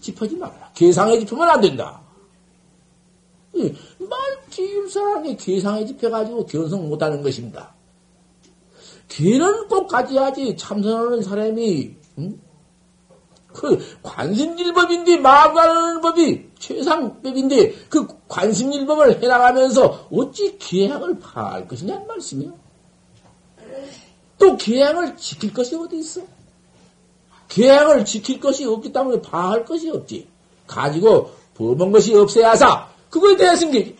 짚어지 말아라. 개상에 짚으면 안 된다. 말기율사람이 개상에 짚혀가지고 견성 못하는 것입니다. 개는 꼭 가져야지 참선하는 사람이 응? 그 관심일법인데 마음가는 법이 최상법인데 그 관심일법을 해나가면서 어찌 기행을 파할 것이냐는 말씀이요. 또 기행을 지킬 것이 어디 있어? 기행을 지킬 것이 없기 때문에 파할 것이 없지. 가지고 범한 것이 없어야 하사. 그거에 대승계지.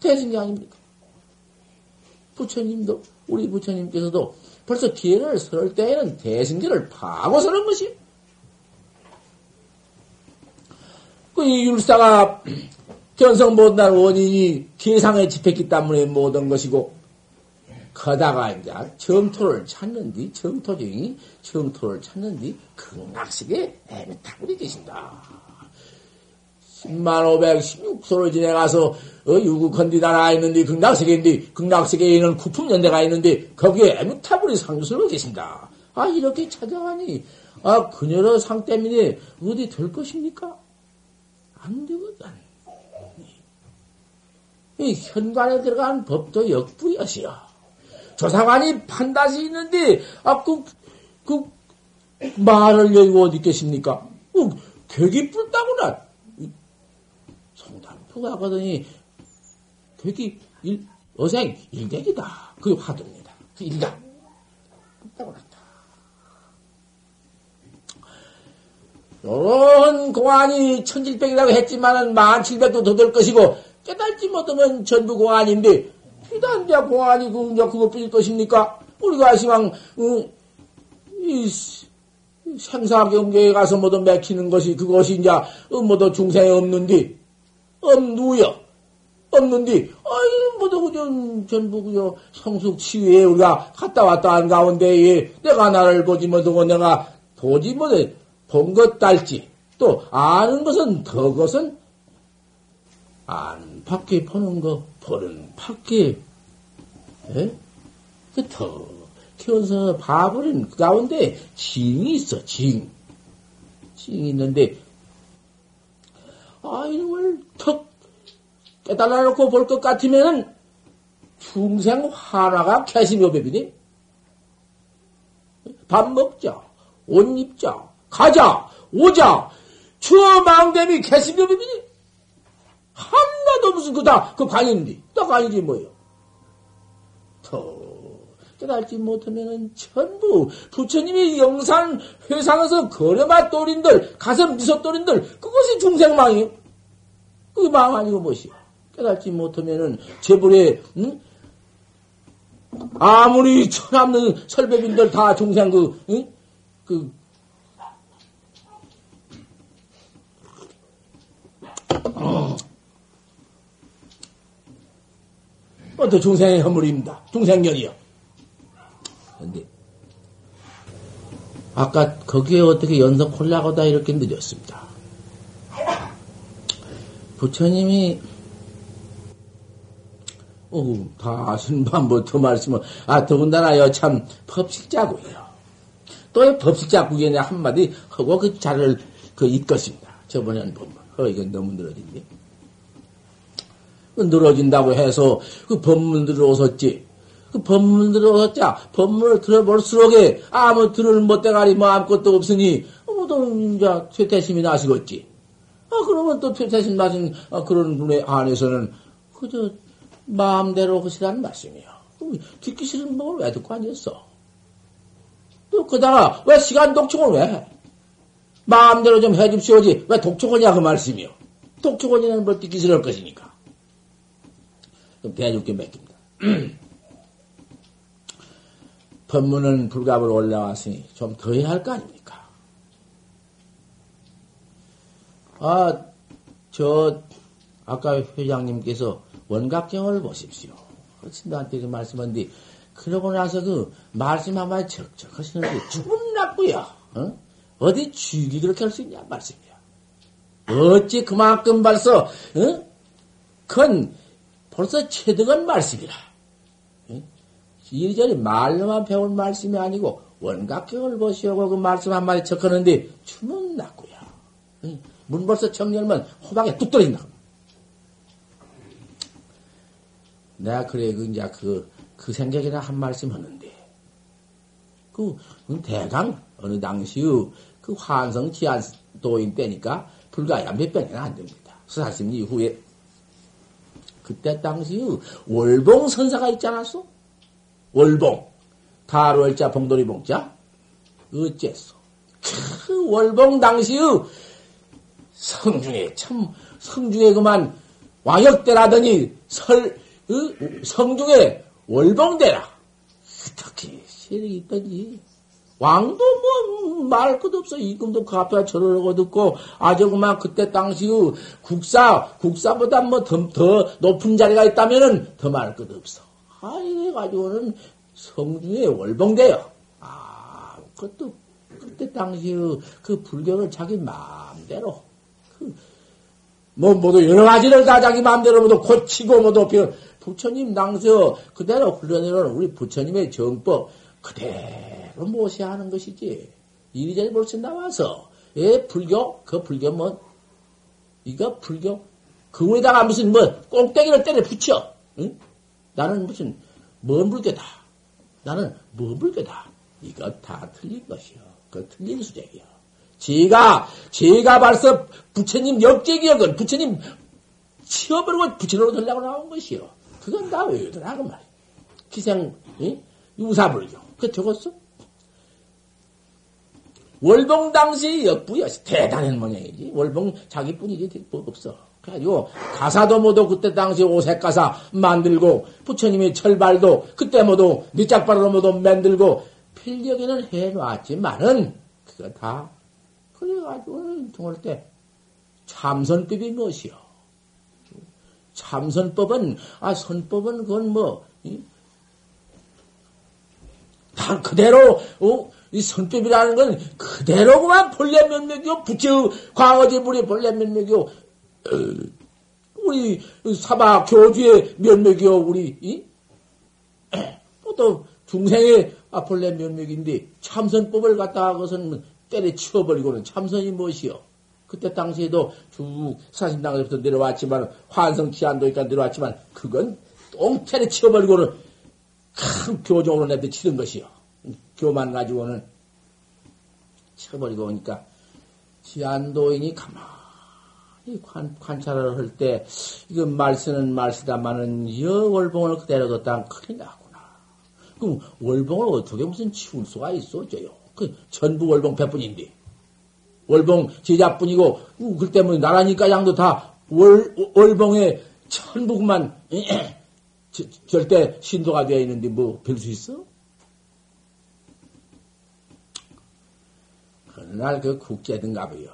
대승계 아닙니까? 부처님도, 우리 부처님께서도 벌써 기회를 설 때에는 대승계를 파고 서는 것이. 그 율사가 견성 못한 원인이 계상에 집했기 때문에 못한 것이고, 거다가 이제 정토를 찾는디, 정토 중이 정토를 찾는디, 극락식에 애매타고 계신다. 10만 516소를 지내가서 어, 유구컨디 나라 있는데 극락세계 인데 극락세계에 있는 구품연대가 있는데 거기에 애무타불이 상수로 계신다. 아 이렇게 찾아가니 아 그녀의 상 때문에 어디 될 것입니까? 안 되거든. 이 현관에 들어간 법도 역부여시여. 조사관이 판단이 있는데 아그 그 말을 여의고 어디 계십니까? 어, 격이 뿔다구나. 송담포가 하더니 격이 일, 어생 일대기다. 그게 화두입니다. 그. 뿔다구 났다. 요런 공안이 천칠백이라고 했지만은 만칠백도 더 될 것이고 깨달지 못하면 전부 공안인데 비단자 공안이 그, 그거 뿐일 것입니까? 우리가 시방, 어, 이, 생사 경계에 가서 모두 맥히는 것이 그것이 이제 모두 중생에 없는디 없누여 없는디 아이 모두 그냥 전부 그냥 성숙 치유에 우리가 갔다 왔다 한 가운데에 내가 나를 보지 못하고 내가 보지 못해 본것 달지 또 아는 것은 더 것은 아는 밖에 보는 거 보는 밖에 에? 그더 키워서 봐버린 그 가운데 징이 있어, 징. 징이 있는데, 아, 이놈을 턱 깨달아 놓고 볼 것 같으면은 중생 하나가 개심요법이니? 밥 먹자, 옷 입자, 가자, 오자, 추어 망대미 개심요법이니? 하나도 무슨 그다, 그 관인디. 딱 관이지 뭐요. 더 깨달지 못하면은 전부 부처님이 영산 회상에서 거래마 또린들, 가슴 미소 또린들, 그것이 중생망이요. 그게 망 아니고 무엇이요. 깨달지 못하면은 제불에, 응? 아무리 천없는 설배빈들 다 중생 그, 응? 그, 어. 어떤 중생의 허물입니다. 중생견이요. 근데 아까 거기에 어떻게 연속콜라고다 이렇게 늦었습니다. 부처님이 어, 다 아시는 반부터 말씀을 아 더군다나요 참 법식자고요. 또 법식자국에 한마디 하고 그 자를 그 읽것입니다. 저번에 한 번만. 어 이건 너무 늘어진데. 그 늘어진다고 해서 그 법문 들어오셨지. 그 법문들을 어쩌 법문을 들어볼수록에 아무 들을 못대가리 뭐 아무것도 없으니 뭐또 이제 퇴퇴심이 나시겠지. 아 그러면 또 퇴퇴심 나신 아, 그런 분의 안에서는 그저 마음대로 하시라는 말씀이요. 듣기 싫은 법을 왜 듣고 아니었어? 또 그다가 왜 시간 독촉을 왜 해? 마음대로 좀 해줍시오지 왜 독촉하냐 그 말씀이요. 독촉하냐는 뭘 듣기 싫을 것이니까. 그럼 대중께 맡깁니다. 법문은 불갑으로 올라왔으니 좀 더 해야 할 거 아닙니까? 아, 저, 아까 회장님께서 원각경을 보십시오. 친구한테 그 말씀한데, 그러고 나서 그 말씀 한마디 적적 하시는데 죽음 났고요. 어? 어디 죽이 그렇게 할 수 있냐 말씀이야. 어찌 그만큼 벌써 어? 큰 벌써 체득한 말씀이라. 이리저리 말로만 배운 말씀이 아니고 원각경을 보시오고 그 말씀 한마디 척하는데 주문 났고요. 문 벌써 청열면 호박에 뚝 떨어진다. 내가 그래 그 이제 그, 그 생각이나 한 말씀 하는데 그, 그 대강 어느 당시의 그 환성 지한도인 때니까 불과 몇 병이나 안 됩니다. 수사심 이후에 그때 당시의 월봉 선사가 있지 않았어? 월봉, 다월자 봉돌이 봉자, 어째서? 그 월봉 당시의 성중에, 참, 성중에 그만 왕역대라더니 설, 그 성중에 월봉대라. 어떻게 실이 있더니. 왕도 뭐 말할 것도 없어. 이금도 그 앞에 저러고 듣고 아주 그만 그때 당시의 국사, 국사보다 뭐 더, 더 높은 자리가 있다면은 더 말할 것도 없어. 아, 이래가지고는 성중에 월봉돼요. 아, 그것도 그때 당시의 그 불경을 자기 마음대로 그 뭐, 모두 여러 가지를 다 자기 마음대로 모두 고치고 모두 표 부처님 낭서 그대로 흘러내려오는 우리 부처님의 정법 그대로 모셔야 하는 것이지. 이리저리 벌써 나와서, 예, 불교? 그 불교 뭐, 이거 불교? 그 위에다가 무슨 뭐, 꽁땡이를 때려 붙여. 응? 나는 무슨, 뭔 불교다. 나는 뭔 불교다. 이거 다 틀린 것이요. 그 틀린 수제이요. 제가, 제가 벌써 부처님 역제기역은 부처님 치워버리고 부처님으로 들려고 나온 것이요. 그건 다 외우더라고 말이야. 기생, 응? 유사불교. 그 적었어? 월봉 당시 역부였어. 대단한 모양이지. 월봉 자기뿐이지 뭐 없어. 그래가지고 가사도 모두 그때 당시 오색 가사 만들고 부처님의 철발도 그때 모두 밑짝발로 모두 만들고 필력에는 해놨지만은 그거 다 그래가지고 통할 때 참선법이 무엇이요? 참선법은 아 선법은 그건 뭐 다 그대로 어? 이 선법이라는 건 그대로만 본래 면목이요 부처 광어제 물의 본래 면목이요 어, 우리 사바 교주의 면목이요 우리 이? 또 중생의 아, 본래 면목인데 참선법을 갖다가 그것은 때려 치워버리고는 참선이 무엇이요? 그때 당시에도 쭉 사신당에서부터 내려왔지만 환성 치안도니까 내려왔지만 그건 똥테려 치워버리고는 큰 교정으로 내도 치는 것이요. 교만 가지고는 쳐버리고 오니까 지안도인이 가만히 관, 관찰을 할 때 이건 말쓰는 말쓰다마는 여 월봉을 그대로 뒀다 큰일 나구나. 그럼 월봉을 어떻게 무슨 치울 수가 있어, 저요? 그 전부 월봉 배뿐인데 월봉 제자뿐이고 그때 뭐 나라니까 양도 다 월, 월봉에 천북만 절대 신도가 되어 있는데 뭐 별 수 있어? 그날 그 국제든가 봐요.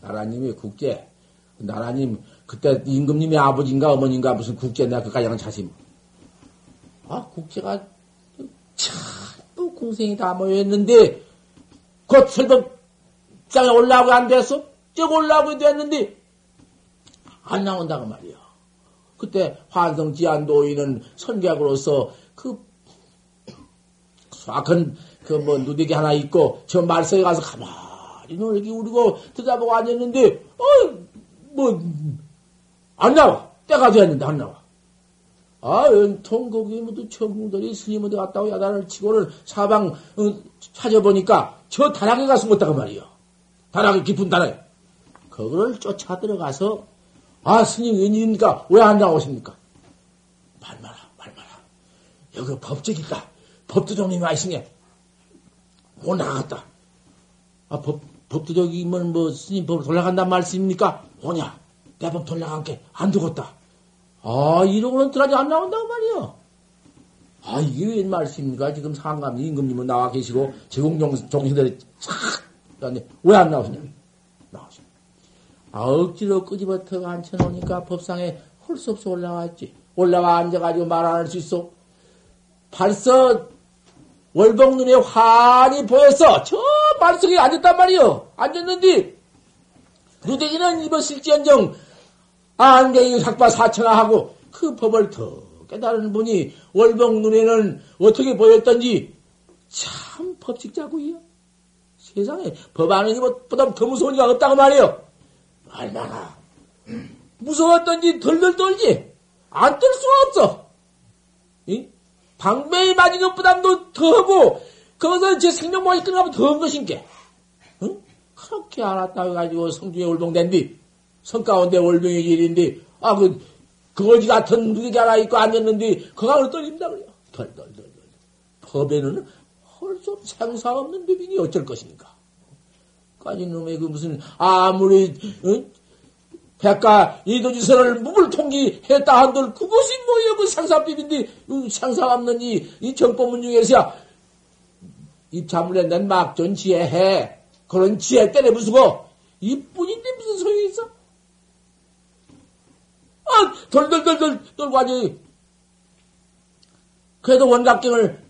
나라님이 국제. 나라님, 그때 임금님의 아버지인가 어머니인가 무슨 국제 내가 그까지 자심. 아, 국제가 참, 또 궁생이 다 모여있는데, 곧 설법장에 올라오고 안 됐어? 쭉 올라오고 됐는데, 안 나온다고 말이야. 그때 환성 지안도인은 선객으로서 그 수악한 그 뭐 누대기 하나 있고 저 말석에 가서 가만히 놀기 우리고 듣다보고 앉았는데 어 뭐 안 나와. 때가 되었는데 안 나와. 아 연통 거기 모두 천궁들이 스님 어디 갔다고 야단을 치고는 사방 어, 찾아보니까 저 다락에 가서 못다가 말이요. 다락에 깊은 다락에. 그거를 쫓아 들어가서 아 스님 웬일입니까 왜 안 나오십니까? 말 마라 말 마라. 여기 법적이다 법도정님이 와있으니 못 나갔다. 아, 법, 법도적이면 뭐 스님 법 돌아간단 말씀입니까? 뭐냐? 내 법 돌아간 게 안 되겠다. 아, 이러고는 들어가지 안 나온다고 말이요. 아, 이게 웬 말씀입니까? 지금 상감 임금님은 나와 계시고, 제공정, 정신들이 싹! 왜 안 나오시냐? 나오시 아, 억지로 끄집어터 앉혀놓으니까 법상에 홀수 없이 올라왔지. 올라와 앉아가지고 말 안 할 수 있어. 벌써 월봉 눈에 환히 보였어. 저 말속에 앉았단 말이요. 앉았는데, 누대기는 입었을지언정, 안경이 삭바 사천하 하고, 그 법을 더 깨달은 분이 월봉 눈에는 어떻게 보였던지, 참 법칙자고요. 세상에 법 안은 이보다 더 무서운 이가 없다고 말이요. 얼마나 무서웠던지 덜덜 떨지. 안떨 수가 없어. 이? 방배에 맞은 것보다도 더하고, 거기서 제 생명망이 끝나면 더한 것인게. 응? 그렇게 알았다고 해가지고 성중에 올봉된 뒤, 성 가운데 올병이 일인데, 아, 그, 거지 같은 누게 하나 있고 앉았는데, 그가 떨린다 그래요. 덜덜덜덜. 법에는 헐좀 생사 없는 법이니 어쩔 것입니까? 까지 놈의 그 무슨, 아무리, 응? 백가 이도지서를 무불 통기했다 한들 그것이 뭐예요? 그 상사법인데 상사 없는 이, 이 정법문 중에서야 입자물에 낸 막전 지혜해 그런 지혜 때려 부수고 이뿐인데 무슨 소용이 있어? 아 덜덜덜덜 떨고 아주 그래도 원각경을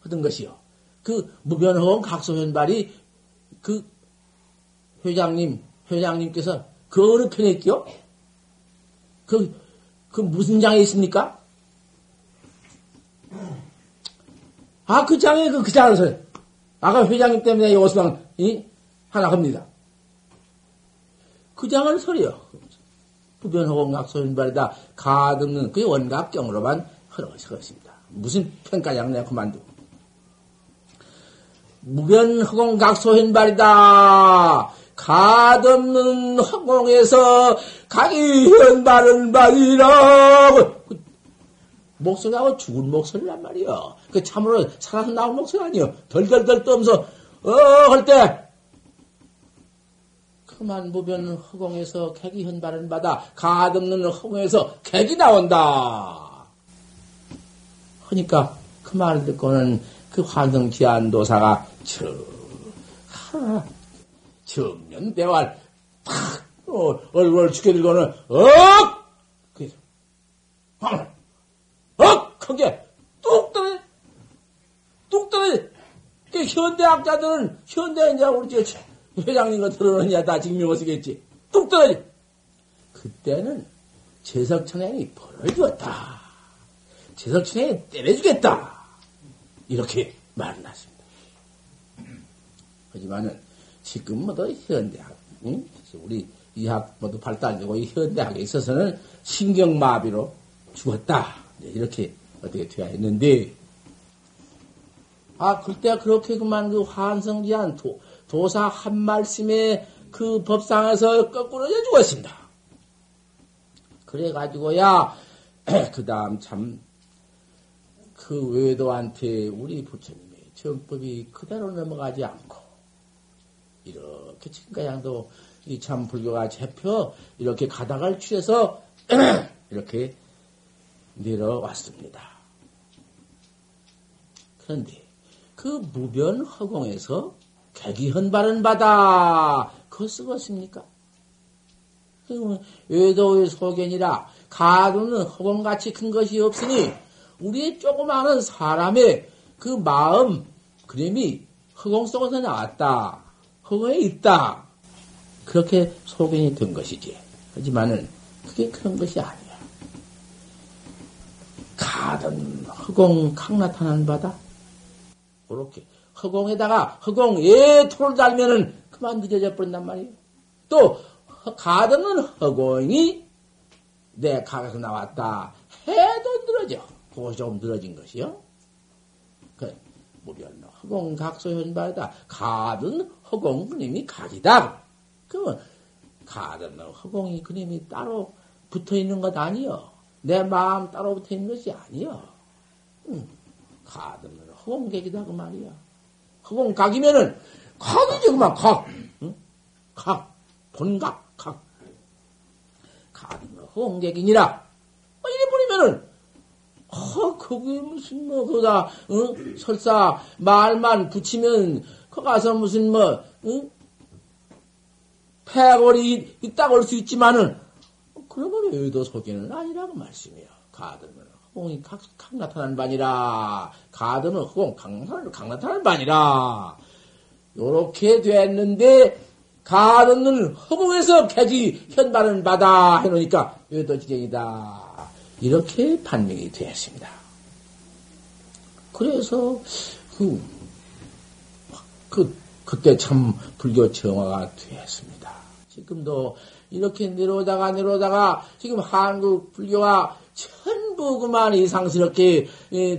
하던 것이요. 그 무변호원 각소현발이 그 회장님 회장님께서 그 어느 편에 있죠? 그, 그 무슨 장에 있습니까? 아, 그 장에 그, 그 장을 서 아까 회장님 때문에 요수방, 이, 하나 합니다. 그 장을 서려. 부변호공 낙소인발이다. 가득는 그 원각경으로만 흐르것입니다. 무슨 평가장 내가 그만두고. 무변허공각소현발이다. 가없는 허공에서 가기 현발은 발이라. 그 목소리하고 죽은 목소리란 말이요. 그 참으로 살아서 나온 목소리 아니요. 덜덜덜 떠면서 어 할 때. 그만 무변 허공에서 객이 현발은 받아 가없는 허공에서 객이 나온다. 그러니까 그 말을 듣고는 그 환성 지한 도사가 저, 하, 정년 대활, 탁, 어, 얼굴을 죽여들고는, 억! 그래서, 억! 억! 크게, 뚝 떨어져, 뚝 떨어져. 그 현대학자들은, 현대, 이제 우리 저, 회장님과 들어오느냐, 다 증명을 쓰겠지. 뚝 떨어져. 그때는 제석천행이 벌을 주었다. 제석천행이 때려주겠다. 이렇게 말을 놨습니다. 하지만은 지금 모두 현대학, 응? 우리 이학 모두 발달되고 이 현대학에 있어서는 신경마비로 죽었다. 이렇게 어떻게 되어 있는데, 아, 그때 그렇게 그만 그 환성지한 도, 도사 한 말씀에 그 법상에서 거꾸로져 죽었습니다. 그래가지고야, 그 다음 참, 그 외도한테 우리 부처님의 정법이 그대로 넘어가지 않고, 이렇게 지금까지도 이 참 불교가 잡혀 이렇게 가다갈 취해서 이렇게 내려왔습니다. 그런데 그 무변 허공에서 객기헌바른 바다 그거 쓰겠습니까? 외도의 소견이라 가두는 허공같이 큰 것이 없으니 우리의 조그마한 사람의 그 마음 그림이 허공 속에서 나왔다. 허공에 있다. 그렇게 소견이 된 것이지. 하지만은 그게 그런 것이 아니야. 가든 허공 각 나타난 바다. 그렇게 허공에다가 허공 예토를 달면은 그만 늦어져 버린단 말이에요. 또 가든은 허공이 내 각에서 나왔다. 해도 늘어져. 그것이 조금 늘어진 것이요. 그 무변 허공 각소현발이다. 가든 허공 그님이 각이다. 그러면 가든 허공이 그님이 따로 붙어 있는 것 아니요. 내 마음 따로 붙어 있는 것이 아니요. 응. 가든 허공객이다 그 말이야. 허공각이면은 각이지 그만 각. 응? 각 본각 각. 가든 허공객이니라. 어, 이래 버리면은 어, 그게 무슨 뭐 그다 어? 설사 말만 붙이면 거 가서 무슨 뭐 응? 폐골이 있다고 할수 있지만은 그러면 의도 속에는 아니라고 말씀이에요. 가드는 허공이 각, 각 나타난 바니라. 가드는 허공 각, 각 나타난 바니라. 요렇게 됐는데 가드는 허공에서 폐지 현반은 바다 해놓으니까 의도 지경이다. 이렇게 판명이 되었습니다. 그래서 그, 그 그때 참 불교 정화가 되었습니다. 지금도 이렇게 내려오다가 내려오다가 지금 한국 불교가 전부 그만 이상스럽게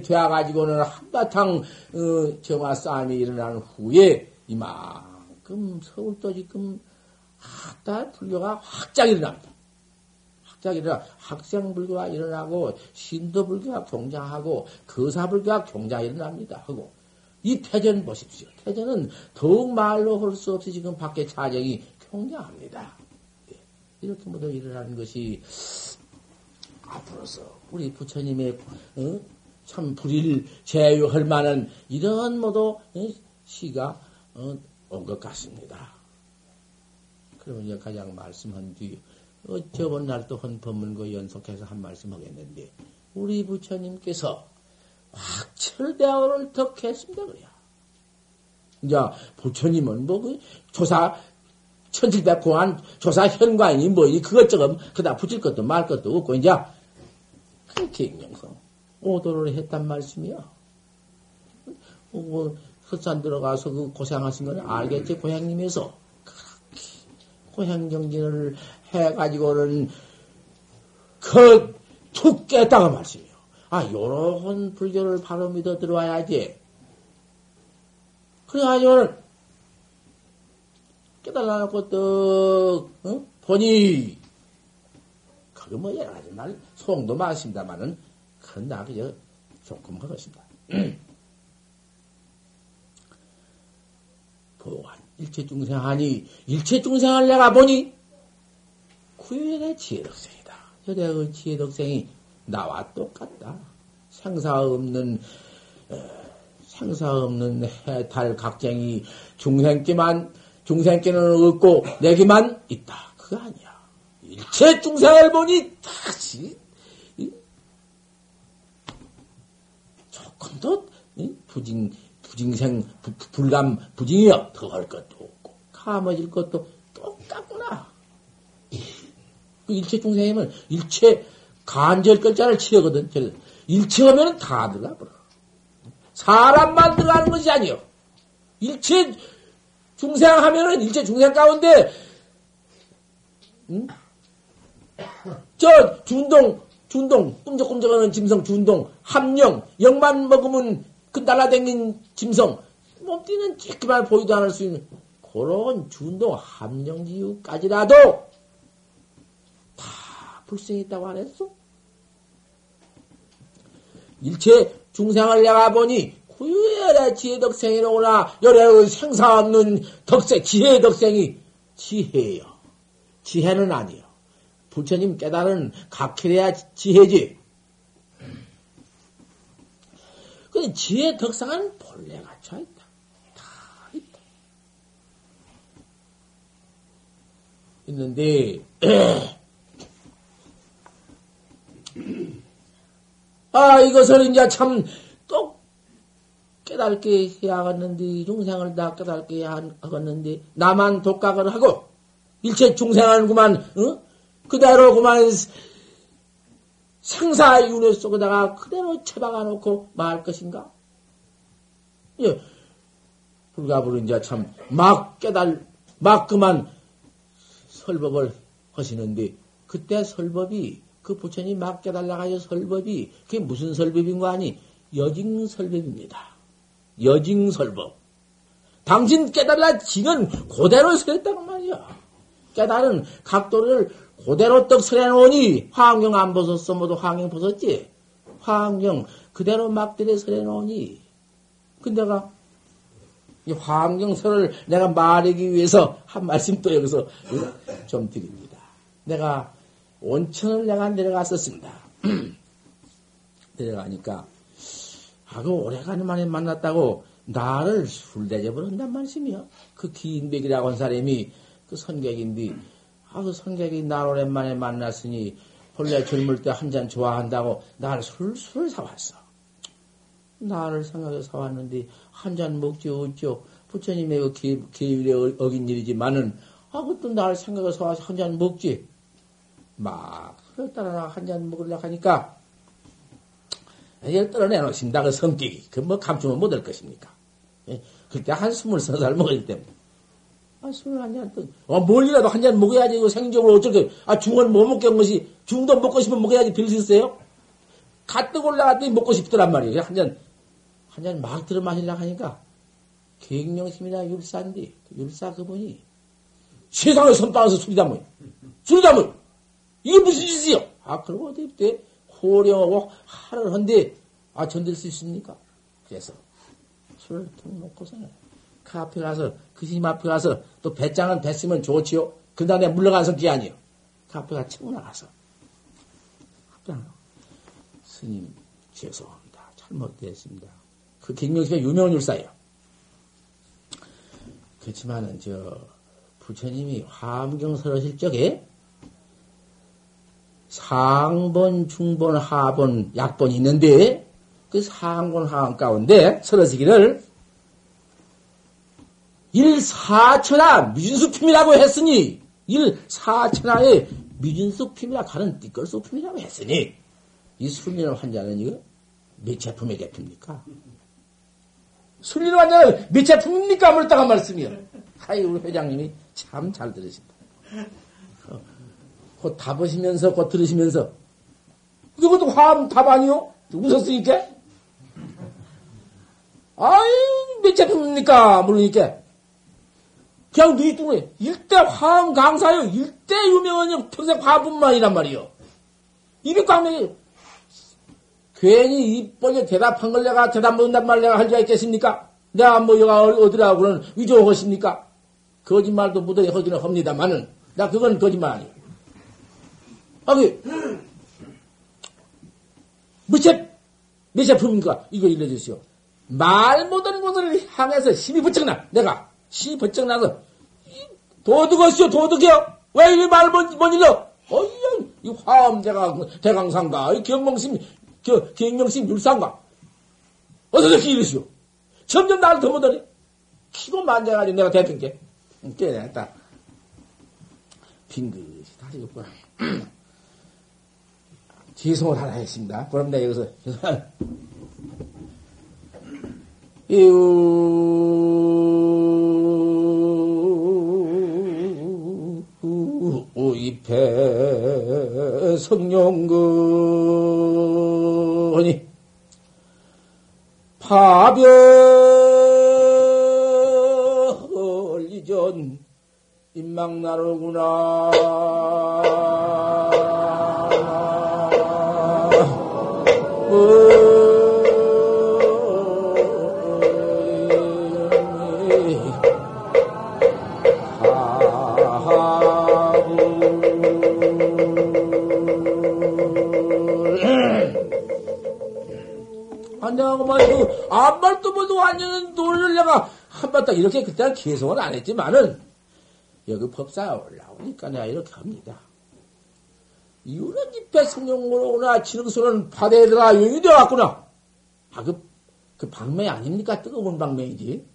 되어가지고는 한바탕 어, 정화 싸움이 일어난 후에 이만큼 서울도 지금 아따 불교가 확장 일어납니다. 확장 일어나 학생 불교가 일어나고 신도 불교가 경장하고 거사 불교가 경장 일어납니다. 하고 이 태전 보십시오. 태전은 더욱 말로 할 수 없이 지금 밖에 차정이 경장합니다. 예. 이렇게 모두 일어나는 것이 앞으로서 우리 부처님의 어? 참 불일 제유할 만한 이런 모두 어? 시가 어? 온것 같습니다. 그러면 이제 가장 말씀한 뒤 어, 저번 날도 한 법문거 연속해서 한 말씀 하겠는데 우리 부처님께서 확 철대오를 덕했습니다. 그래요. 이제 부처님은 뭐 그 조사 천칠백 공안 조사 현관이 뭐니 그것저것 그다 붙일 것도 말 것도 없고 이제 그 갱명성 오도를 했단 말씀이야. 뭐 헛산 들어가서 그 고생하신 건 알겠지 고향님에서 고향 정진을 해가지고는 그 툭 깼다가 말씀이요. 아 요런 불교를 바로 믿어 들어와야지. 그래가지고는 깨달아놓고 또 어? 보니 그게 뭐 여러 가지 말 소용도 많습니다만은 그나 그저 조금 하겠습니다. 보안 일체 중생하니 일체 중생을 내가 보니 구현의 지혜덕생이다. 여대 그 지혜덕생이 나와 똑같다. 생사 없는 어, 생사 없는 해탈 각쟁이 중생께만 중생께는 없고 내게만 있다. 그거 아니야. 일체 중생을 보니 다시 조금도 부징 부징생 부, 불감 부징이여 더할 것도 없고 감아질 것도 똑같구나. 그 일체 중생이면 일체 간절 글자를 치거든. 일체하면 다 들어가 버려. 사람만 들어가는 것이 아니요. 일체 중생 하면은 일체 중생 가운데 응? 저 준동 준동 꿈적꿈적하는 짐승 준동 함령 영만 먹으면 그 날아다닌 짐승 몸띠는 찌끄만 보이도 않을 수 있는 그런 준동 함령지유까지라도 다 불성이 있다고 안 했어? 일체 중생을 내가 보니 구유열의 지혜 덕생이로구나 열의 생사 없는 덕생 지혜 덕생이 지혜요. 지혜는 아니요. 부처님 깨달은 각혈해야 지혜지. 그 지혜 덕상은 본래 갖춰 있다. 다 있다. 있는데 아 이것을 이제 참 똑 깨닫게 해야겠는데 중생을 다 깨닫게 하겠는데 나만 독각을 하고 일체 중생은 그만 어? 그대로 그만 생사 윤회 속에다가 그대로 처박아 놓고 말 것인가? 예. 불가불 이제 참 막 깨달 막 그만 설법을 하시는데 그때 설법이 그 부처님 막 깨달라가지고 설법이 그게 무슨 설법인 거 아니? 여징설법입니다. 여징설법. 당신 깨달라 지는 그대로 설했단 말이야. 깨달은 각도를 그대로 떡 설해놓으니 화환경 안 벗었어 모두 화환경 벗었지? 화환경 그대로 막들에 설해놓으니 근데가 이 화환경설을 내가 말하기 위해서 한 말씀 또 여기서 좀 드립니다. 내가 온천을 내가 내려갔었습니다. 내려가니까 하고 오래간만에 만났다고 나를 술 대접을 한단 말씀이요. 그 기인백이라고 한 사람이 그 선객인데, 아, 그 선객이 날 오랜만에 만났으니, 본래 젊을 때 한 잔 좋아한다고 나를 술, 술을 사왔어. 나를 생각해 사왔는데, 한 잔 먹지, 어쩌. 부처님의 그 계, 계율에 어, 어긴 일이지만은, 아, 그것도 나를 생각해 사와서 한 잔 먹지. 막, 그랬다가 한잔 먹으려고 하니까, 이걸 떨어내 놓으신다, 그 성격이. 그 뭐 감추면 못할 것입니까? 예? 그때 한 스물서 살 먹을 때. 아, 술을 한 잔, 또, 어, 뭘이라도 한 잔 먹어야지, 이거 생적으로 어쩔게. 아, 중은 뭐 먹게 한 것이, 중도 먹고 싶으면 먹어야지 빌수 있어요? 가뜩 올라갔더니 먹고 싶더란 말이에요. 한 잔, 한 잔 막 들어 마시려고 하니까, 계획명심이나 율사인데, 율사 그분이, 세상에 선빵에서 술이 담을, 술이 담을, 이게 무슨 짓이요? 아, 그러고 어디 때 호령하고 하를 한데, 아, 견딜 수 있습니까? 그래서 술을 통 놓고서는 그 앞에 가서, 그 스님 앞에 가서 또 배짱은 뱉으면 좋지요? 그 다음에 물러가는 성격이 아니요. 그 앞에 가 치고 나가서. 스님, 죄송합니다. 잘못되었습니다. 그 갱명씨가 유명한 율사예요. 그렇지만은, 저, 부처님이 화엄경 설하실 적에 상본, 중본, 하본, 약본이 있는데 그 상본, 하본 가운데 서러지기를 일사천하 미진수품이라고 했으니 일사천하의 미진수품이라 가는 띠끌수품이라고 했으니 이 술리는 환자는 이거 몇 제품의 제품입니까? 술리는 환자는 몇 제품입니까? 물었다가 말씀이요. 하이 우리 회장님이 참 잘 들으신다. 곧 답으시면서 곧 들으시면서 이것도 화음 답 아니요? 웃었으니까? 아이 몇 제품입니까? 물으니까 그냥 너희 뚱에 일대 화음 강사요. 일대 유명한 평생 화분만이란 말이요. 입이 꽉 막혀. 괜히 입 벌려 대답한 걸 내가 대답 못한단 말 내가 할 수가 있겠습니까? 내가 뭐 여가 어디라고는 위조하십니까? 거짓말도 무더니 허기는 합니다만은 나 그건 거짓말 아니에요. 아기 무채 몇 제품입니까? 이거 일러주시오. 말 못하는 것을 향해서 힘이 부쩍나 내가 힘이 부쩍나서 도둑었시오 도둑이요. 왜 이리 말못 못 일러? 어이 이 화엄 대강 대강상가 이 경명심 겨, 경명심 율상가 어서 저렇게 이러시오. 점점 나를 더 못하네. 키고 만져가지고 내가 대핀 게 깨냈다. 빙긋이 다리겠구나. 죄송을 하나 했습니다. 그럼 내가 여기서 우입해 성룡근이 파별 이전 인망나르구나. 아무 말도 못하고 완전히 돈을 내가 딱 이렇게 그때는 계속은 안 했지만은 여기 법사에 올라오니까 내가 이렇게 합니다. 이유는 입에 성령으로구나 지능소는 바다에 들어가 용이 되어왔구나. 아, 그, 그 방매 아닙니까? 뜨거운 방매이지.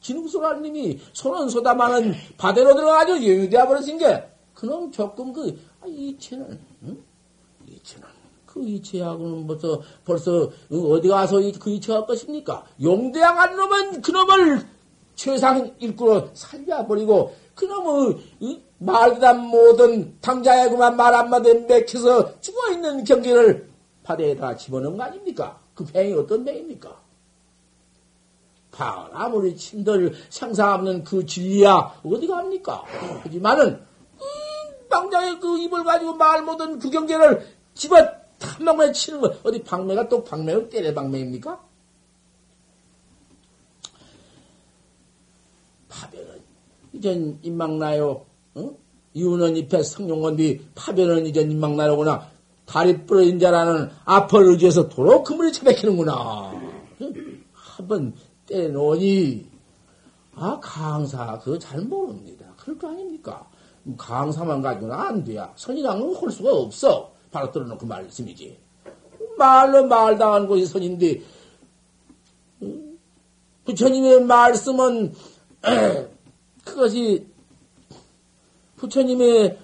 지능소라님이 손은 쏟아마는 바다로 들어가지고 용이 되어버렸은 게, 그놈 조금 그, 아, 이체는, 응? 그 이체하고는 벌써, 벌써, 어디 가서 그 이체할 것입니까? 용대양 한 놈은 그놈을 최상 일구로 살려버리고, 그놈의, 말도 못한 당자에 그만 말 한마디 맥혀서 죽어있는 경기를 바다에다 집어넣은 거 아닙니까? 그 뱅이 어떤 뱅입니까? 방 아무리 친들 상사 없는 그 진리야 어디 갑니까? 하지만은 음, 당자의 그 입을 가지고 말 못한 그 경계를 집어 한 방에 치는 거 어디 방매가 또 방매가 때려 방매입니까? 파별은 이젠 임망나요 응? 이유는 잎에 성룡건비 파변은 이제 인망나로구나. 다리 부러진 자라는 앞을 의지해서 도로 그물이 처박히는구나. 한번 때놓으니, 아, 강사, 그거 잘 모릅니다. 그럴 거 아닙니까? 강사만 가지고는 안 돼야. 선이랑은 할 수가 없어. 바로 들어놓고 말씀이지. 말로 말당하는 것이 선인데, 부처님의 말씀은, 그것이 부처님의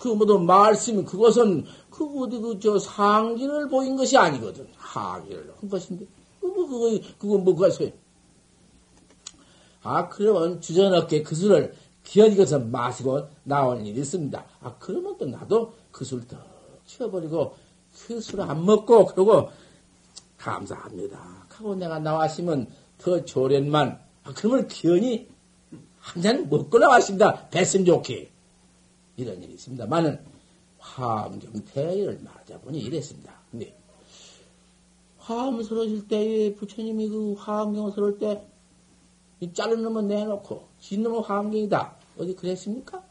그 뭐도 말씀 그것은 그 어디 그 저 상기를 보인 것이 아니거든 하기를 한 것인데 그거 그거 그거 뭐가 소용? 아 그러면 주저없게 그 술을 기어지고서 마시고 나온 일이 있습니다. 아 그러면 또 나도 그 술 더 치워버리고 그 술 안 먹고 그러고 감사합니다. 하고 내가 나왔으면 더 조련만 아 그러면 기연이 한 잔 먹고 나왔습니다. 뱃은 좋게. 이런 일이 있습니다. 많은 화엄경태를 맞아보니 이랬습니다. 근데 화엄 서러질 때에 부처님이 그 화엄경 서러울 때, 이 자른 놈은 내놓고, 진 놈은 화엄경이다. 어디 그랬습니까?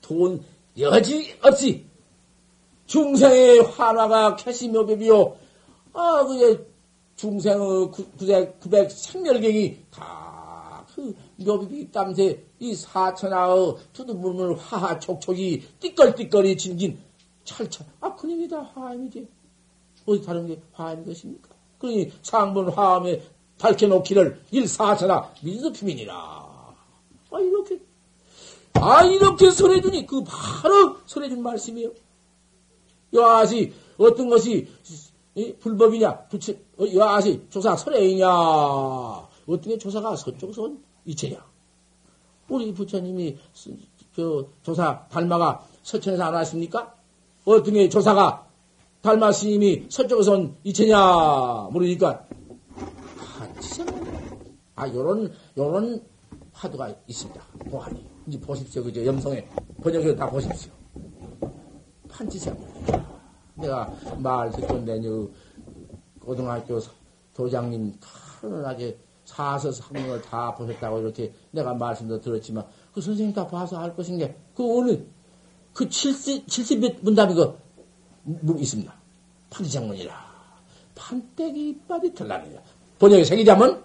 돈 여지 없이 중생의 환화가 캐시묘법이요. 아, 그게 중생의 구백, 구백 생멸경이 다 그 묘비비 땀새 이 사천하의 두두물물 화하 촉촉이 띠끌띠끌이 진진 찰찰 아 그님이다 화암이지 어디 다른 게 화암인 것입니까? 그러니 상본 화암에 밝혀놓기를 일사천하 민수피민이라. 아, 이렇게, 아, 이렇게 설해주니 그 바로 설해준 말씀이요. 여아시, 어떤 것이 불법이냐, 부채, 어, 여아시, 조사 설해이냐, 어떤 게 조사가 서쪽 선 이체냐. 우리 부처님이 저 조사 달마가 서천에서 안 왔습니까? 어떤 게 조사가 달마 스님이 서쪽에서 이체냐 모르니까 아 요런 요런 화두가 있습니다. 보안이 이제 보십시오 그죠 염성에 번역해서 다 보십시오. 판치생 내가 말 듣던 내녀 고등학교 도장님 편안하게 사서 상문을 다 보셨다고 이렇게 내가 말씀도 들었지만 그 선생님 다 봐서 알 것인 게그 오늘 그 70, 70몇 문답이 그 있습니다. 판지장문이라. 판때기 이빨이 털나느냐. 번역에 새기자면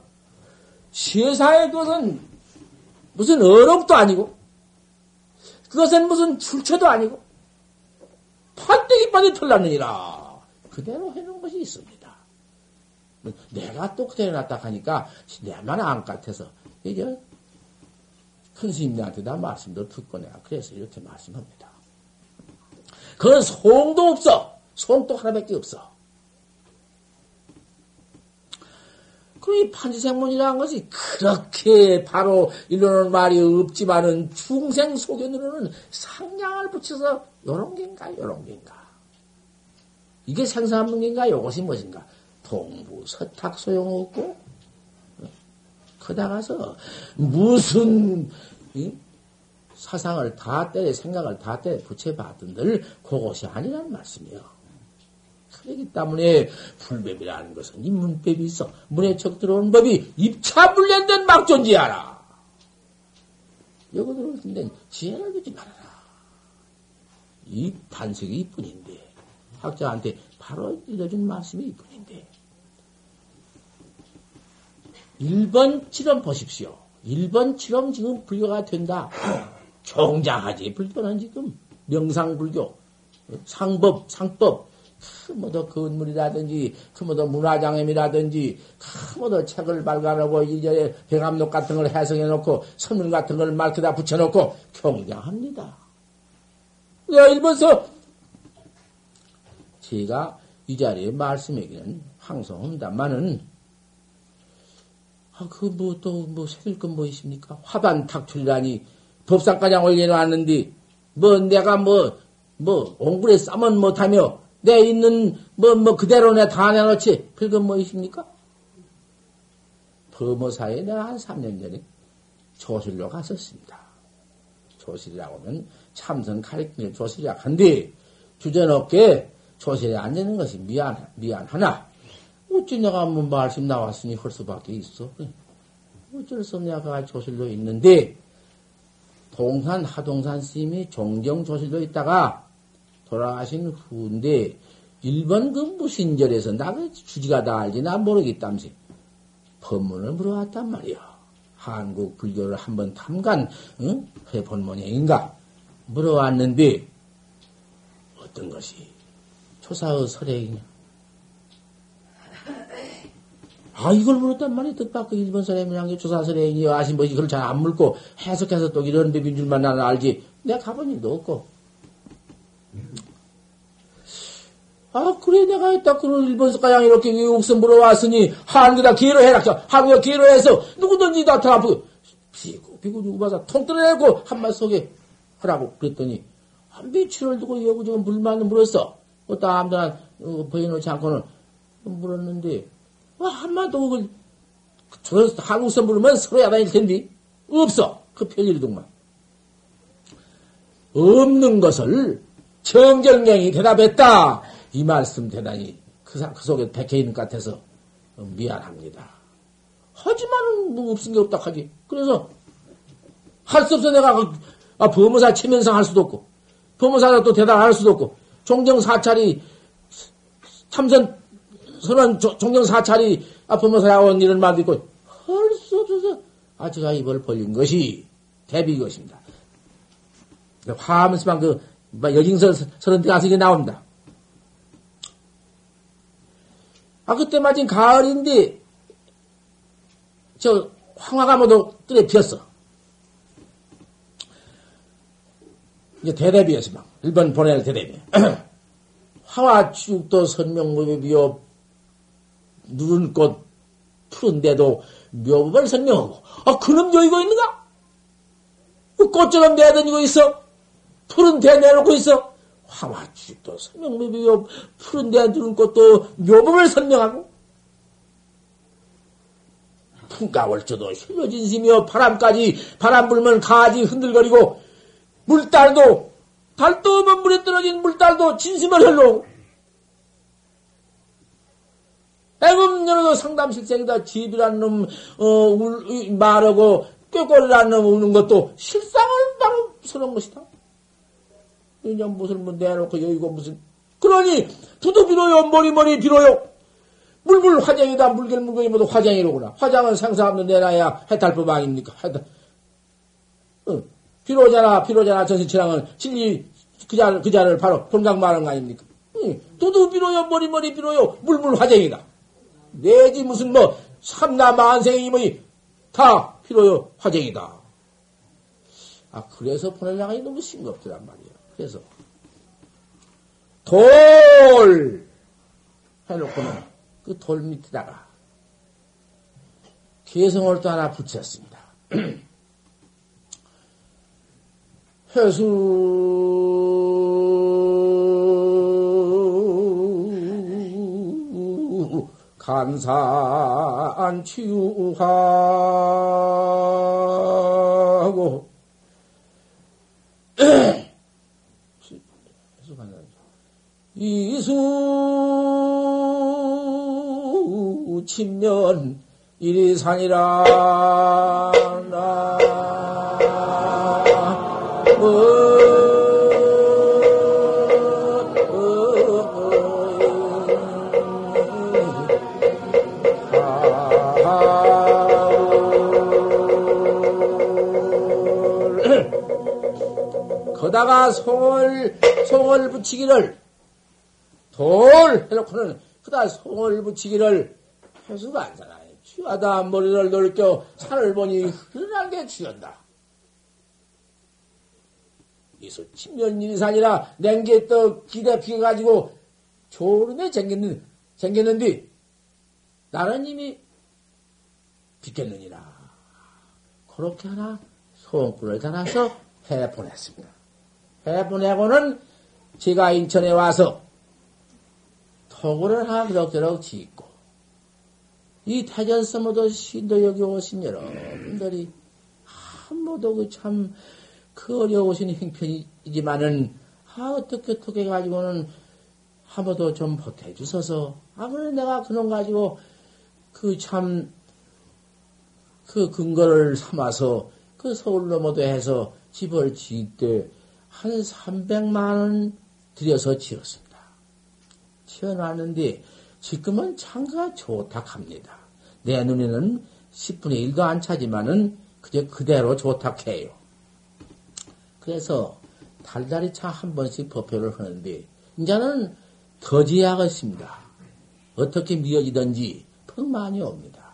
세상의 것은 무슨 어록도 아니고 그것은 무슨 출처도 아니고 판때기 이빨이 털나느니라. 그대로 해놓은 것이 있습니다. 내가 또 그대로 놨다 하니까 내만 안 같아서 이제 큰 스님들한테 다 말씀도 듣고 내가 그래서 이렇게 말씀합니다. 그건 송도 없어. 송도 하나밖에 없어. 그이 판지생문이라는 것이 그렇게 바로 이러는 말이 없지만은 중생 소견으로는 상냥을 붙여서 요런 겐가 요런 겐가? 이게 생사없는 겐가 요것이 무엇인가? 동부 서탁 소용없고 커다가서 무슨 사상을 다 때려 생각을 다 때려 붙여봤던들 그것이 아니란 말씀이요. 그렇기 때문에 불법이라는 것은 이 문법이 있어 문에 척 들어온 법이 입차불련된 막존지하라. 여기 들어오는데 지혜를 두지 말아라. 이 반석이 이뿐인데 학자한테 바로 일러준 말씀이 이뿐인데 1번 치럼 보십시오. 1번 치럼 지금 불교가 된다. 종자하지 불교는 지금 명상불교, 상법, 상법, 뭐더 건물이라든지, 뭐더 문화장애이라든지, 뭐더 책을 발간하고 이제 병암록 같은 걸 해석해놓고 선문 같은 걸 말크다 붙여놓고 경장합니다. 내가 일본서 제가 이 자리에 말씀하기는 항송합니다만은 아, 그, 뭐, 또, 뭐, 새길 건뭐 있습니까? 화반 탁출이라니, 법상가장 올려놨는데, 뭐, 내가 뭐, 뭐, 옹굴에 싸면 못하며, 내 있는, 뭐, 뭐, 그대로 내 다 내놓지, 그건 뭐 있습니까? 범어사에 내가 한 3년 전에 조실로 갔었습니다. 조실이라고 하면 참선 가리키는 조실이라 한데, 주전없게 조실에 앉는 것이 미안, 미안하나, 어찌 내가 뭐 말씀 나왔으니 할 수밖에 있어. 어쩔 수 없냐, 가 조실로 있는데, 동산 하동산 스님이 종정 조실로 있다가 돌아가신 후인데, 일본 그 무신절에서 나그 주지가 다 알지 나 모르겠다면서 법문을 물어왔단 말이야. 한국 불교를 한번 탐관 응? 해본 모양인가 물어왔는데 어떤 것이 조사의 설행이냐 아, 이걸 물었단 말이야. 뜻밖의 일본 사람이란 게 조사설에 아신 것이 그걸 잘 안 물고 해석해서 또 이런 법인 줄만 나는 알지. 내가 가본 일도 없고. 아, 그래, 내가 했다. 그런 일본 가양 이렇게 외국서 물어왔으니, 한국에다 기회로 해라. 한국에 기회로 해서 누구든지 나타나고, 비고, 비고 누구 봐서 통 뜯어내고 한 말 속에 하라고 그랬더니, 한 며칠을 두고 여기저기 물만 물었어. 어떤 아무나 어, 보여놓지 않고는 물었는데, 뭐 한마도 그걸 저 한국서 물으면 서로 야단일 텐데 없어 그 편일이동만 없는 것을 정정령이 대답했다 이 말씀 대단히 그, 그 속에 백해 있는 것 같아서 미안합니다. 하지만 뭐 없은 게 없다 하지. 그래서 할 수 없어 내가 그, 아, 법무사 체면상 할 수도 없고 법무사가 또 대답 할 수도 없고 종정 사찰이 참선 선언 종경 사찰이 아프면서야온 일을 만들고 할 수 없어서 아저가 입을 벌린 것이 대비 것입니다. 화하면서만 그뭐 여징선 선언 때 가서 이게 나옵니다. 아 그때 마침 가을인데 저 황화가 모두 뜰에 피었어. 이제 대대비에서 막, 일본 보낼 대대비. 화화 축도 선명무비비요 누른 꽃 푸른데도 묘법을 설명하고, 아, 그놈 여의고 있는가? 그 꽃처럼 내다니고 있어? 푸른 데 내놓고 있어? 화화축도 설명무비요 푸른 데 누른 꽃도 묘법을 설명하고, 풍가월조도 힐러진심이여 바람까지 바람 불면 가지 흔들거리고 물달도 달도 없는 물에 떨어진 물달도 진심을 흘러오고 애금년에도 상담실생이다 집이란 놈 어, 울, 말하고 꾀꼬리란 놈 우는 것도 실상을 바로 서는 것이다. 그냥 무슨 뭐 내놓고 여기고 무슨 그러니 두두 비로요 머리 머리 비로요 물물 화장이다. 물결 물결이 모두 화장이로구나. 화장은 상사 없는 내놔야 해탈법 아닙니까? 해탈. 어, 비로자나, 비로자나 전신치랑은 진리 그 자를, 그 자를 바로 본강 말한 거 아닙니까? 응. 두두 비로요, 머리 머리 비로요, 물물 화장이다. 내지 무슨 뭐, 삼나 만생이 뭐니, 다 비로요, 화장이다. 아, 그래서 보내려가니 너무 싱겁더란 말이야. 그래서, 돌! 해놓고는, 그 돌 밑에다가 개성을 또 하나 붙였습니다. 회수 간산 치유하고 이수 친면 이리산이라 나. 거다가 송을 송을 붙이기를 돌 해놓고는 그다 송을 붙이기를 회수가 안 살아요. 취하다 머리를 넓혀 산을 보니 흐르게 취한다. 이수 침년인산이라 냉게 떠 기대 피가지고 졸음에 쟁겼는, 쟁겼는데 나는 이미 비켰느니라. 그렇게 하나 소원꾼을 달아서 해보냈습니다. 해보내고는 제가 인천에 와서 토구를 하나 그럭저럭 짓고 이 태전서모도 신도 여기 오신 여러분들이 한 모두 그참그 그 어려우신 형편이지만은 아 어떻게 어떻게 가지고는 한 번도 좀 보태주셔서 아무리 내가 그놈 가지고 그 참그 그 근거를 삼아서 그 서울 넘어도 해서 집을 지을 때 한 300만 원 들여서 지었습니다. 지어놨는데 지금은 창가 좋다 합니다. 내 눈에는 10분의 1도 안 차지만은 그저 그대로 좋다 해요. 그래서 달달이 차 한 번씩 법표를 하는데 이제는 더 지어야겠습니다. 어떻게 미어지든지 돈 많이 옵니다.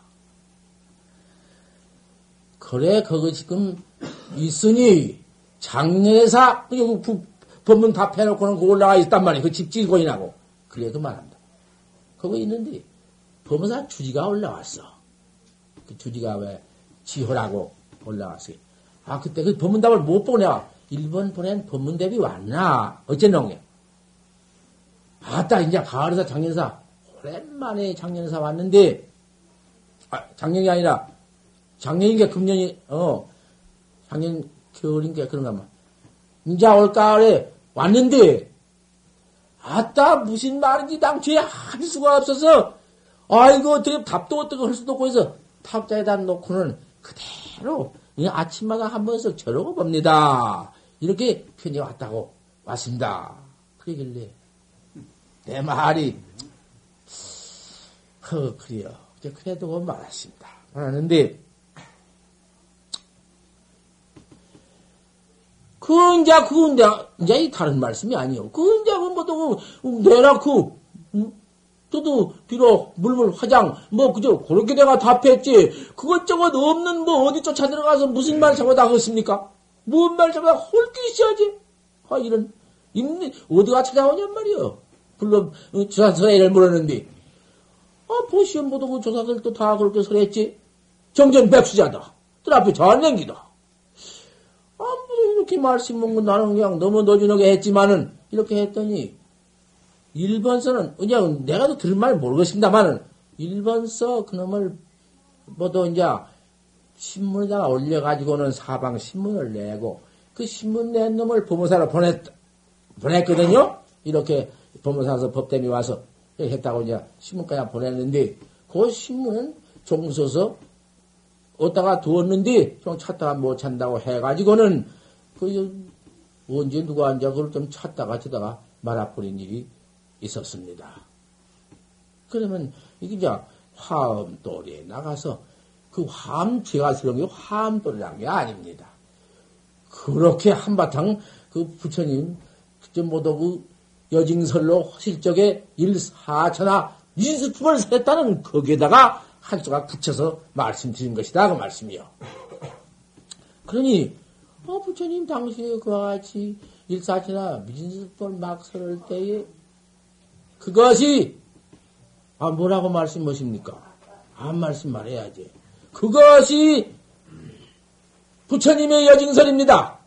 그래 그거 지금 있으니 그 법문 답해놓고는 그거 올라가 있단 말이에요. 그 집 지고인하고 그래도 말합니다. 그거 있는데 법무사 주지가 올라왔어. 그 주지가 왜 지호라고 올라왔어요. 아 그때 그 법문답을 못 보고 내가 일본 보낸 법문답이 왔나 어쨌노게. 아따 이제 가을에서 장년사 오랜만에 장년사 왔는데 아 작년이 아니라 작년인게 금년이 어 작년 겨울인게 그런가 봐. 이제 올 가을에 왔는데 아따, 무슨 말인지 당초에 할 수가 없어서, 아이고, 어떻게 답도 어떻게 할 수도 없고 해서 탑자에다 놓고는 그대로 아침마다 한 번씩 저러고 봅니다. 이렇게 편이 왔다고 왔습니다. 그러길래 내 말이 허 그래요. 그래도 말았습니다. 말하는데 그, 이제, 그, 이제, 이제 다른 말씀이 아니요. 그, 이제, 그, 뭐, 또, 내라, 그, 음? 저도 비록 물물 화장 뭐 그저 그렇게 내가 답했지 그것저것 없는 뭐 어디 쫓아 들어가서 무슨 말 잡아다 하겠습니까? 무슨 말 잡아다 홀기 있어야지. 아 이런 임니 어디가 찾아오냔 말이여. 물론 어, 조사서애를 물었는데 아 보시오 모두 그 조사들도 다 그렇게 설했지. 정전 백수자다. 들 앞에 잘냉기다. 이렇게 말씀 먹고 나는 그냥 너무 너준하게 했지만은 이렇게 했더니 1번서는 그냥 내가 도 들을 말 모르겠습니다만은 1번서 그놈을 뭐도 이제 신문에다가 올려가지고는 사방 신문을 내고 그 신문 낸 놈을 법무사로 보냈 보냈거든요. 이렇게 법무사에서 법대미 와서 했다고 이제 신문까지 보냈는데 그 신문은 종서서 어디다가 두었는데 좀 찾다가 못 찾는다고 해가지고는 그 언제 누가 앉아 그걸 좀 찾다가 찾다가 말아버린 일이 있었습니다. 그러면 이게 이제 화엄돌이에 나가서 그 화엄 제가 쓰는 게 화엄돌이라는 게 아닙니다. 그렇게 한바탕 그 부처님 그때 모두 그 여징설로 허실 적에 일사천하 이스품을 셌다는 거기에다가 한 수가 붙여서 말씀드린 것이다 그 말씀이요. 그러니 어 부처님 당시에 그와 같이 일사천하 미진스품을 막 설을 때에 그것이 아 뭐라고 말씀하십니까? 안 말씀 말해야지. 그것이 부처님의 여징설입니다.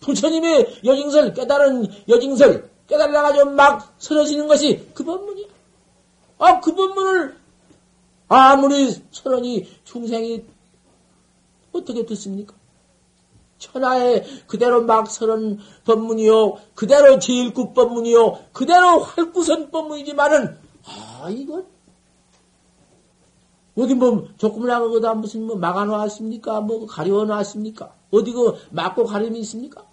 부처님의 여징설 깨달은 여징설 깨달아가지고 막 설어지는 것이 그 법문이야. 아, 그 법문을 아무리 설언이 중생이 어떻게 듣습니까? 천하에 그대로 막 설은 법문이요, 그대로 제일국 법문이요, 그대로 활구선 법문이지만은, 아, 이건, 어디 뭐, 조금을 하거다 무슨 뭐 막아놓았습니까? 뭐 가려워 놨습니까? 어디 그 막고 가림이 있습니까?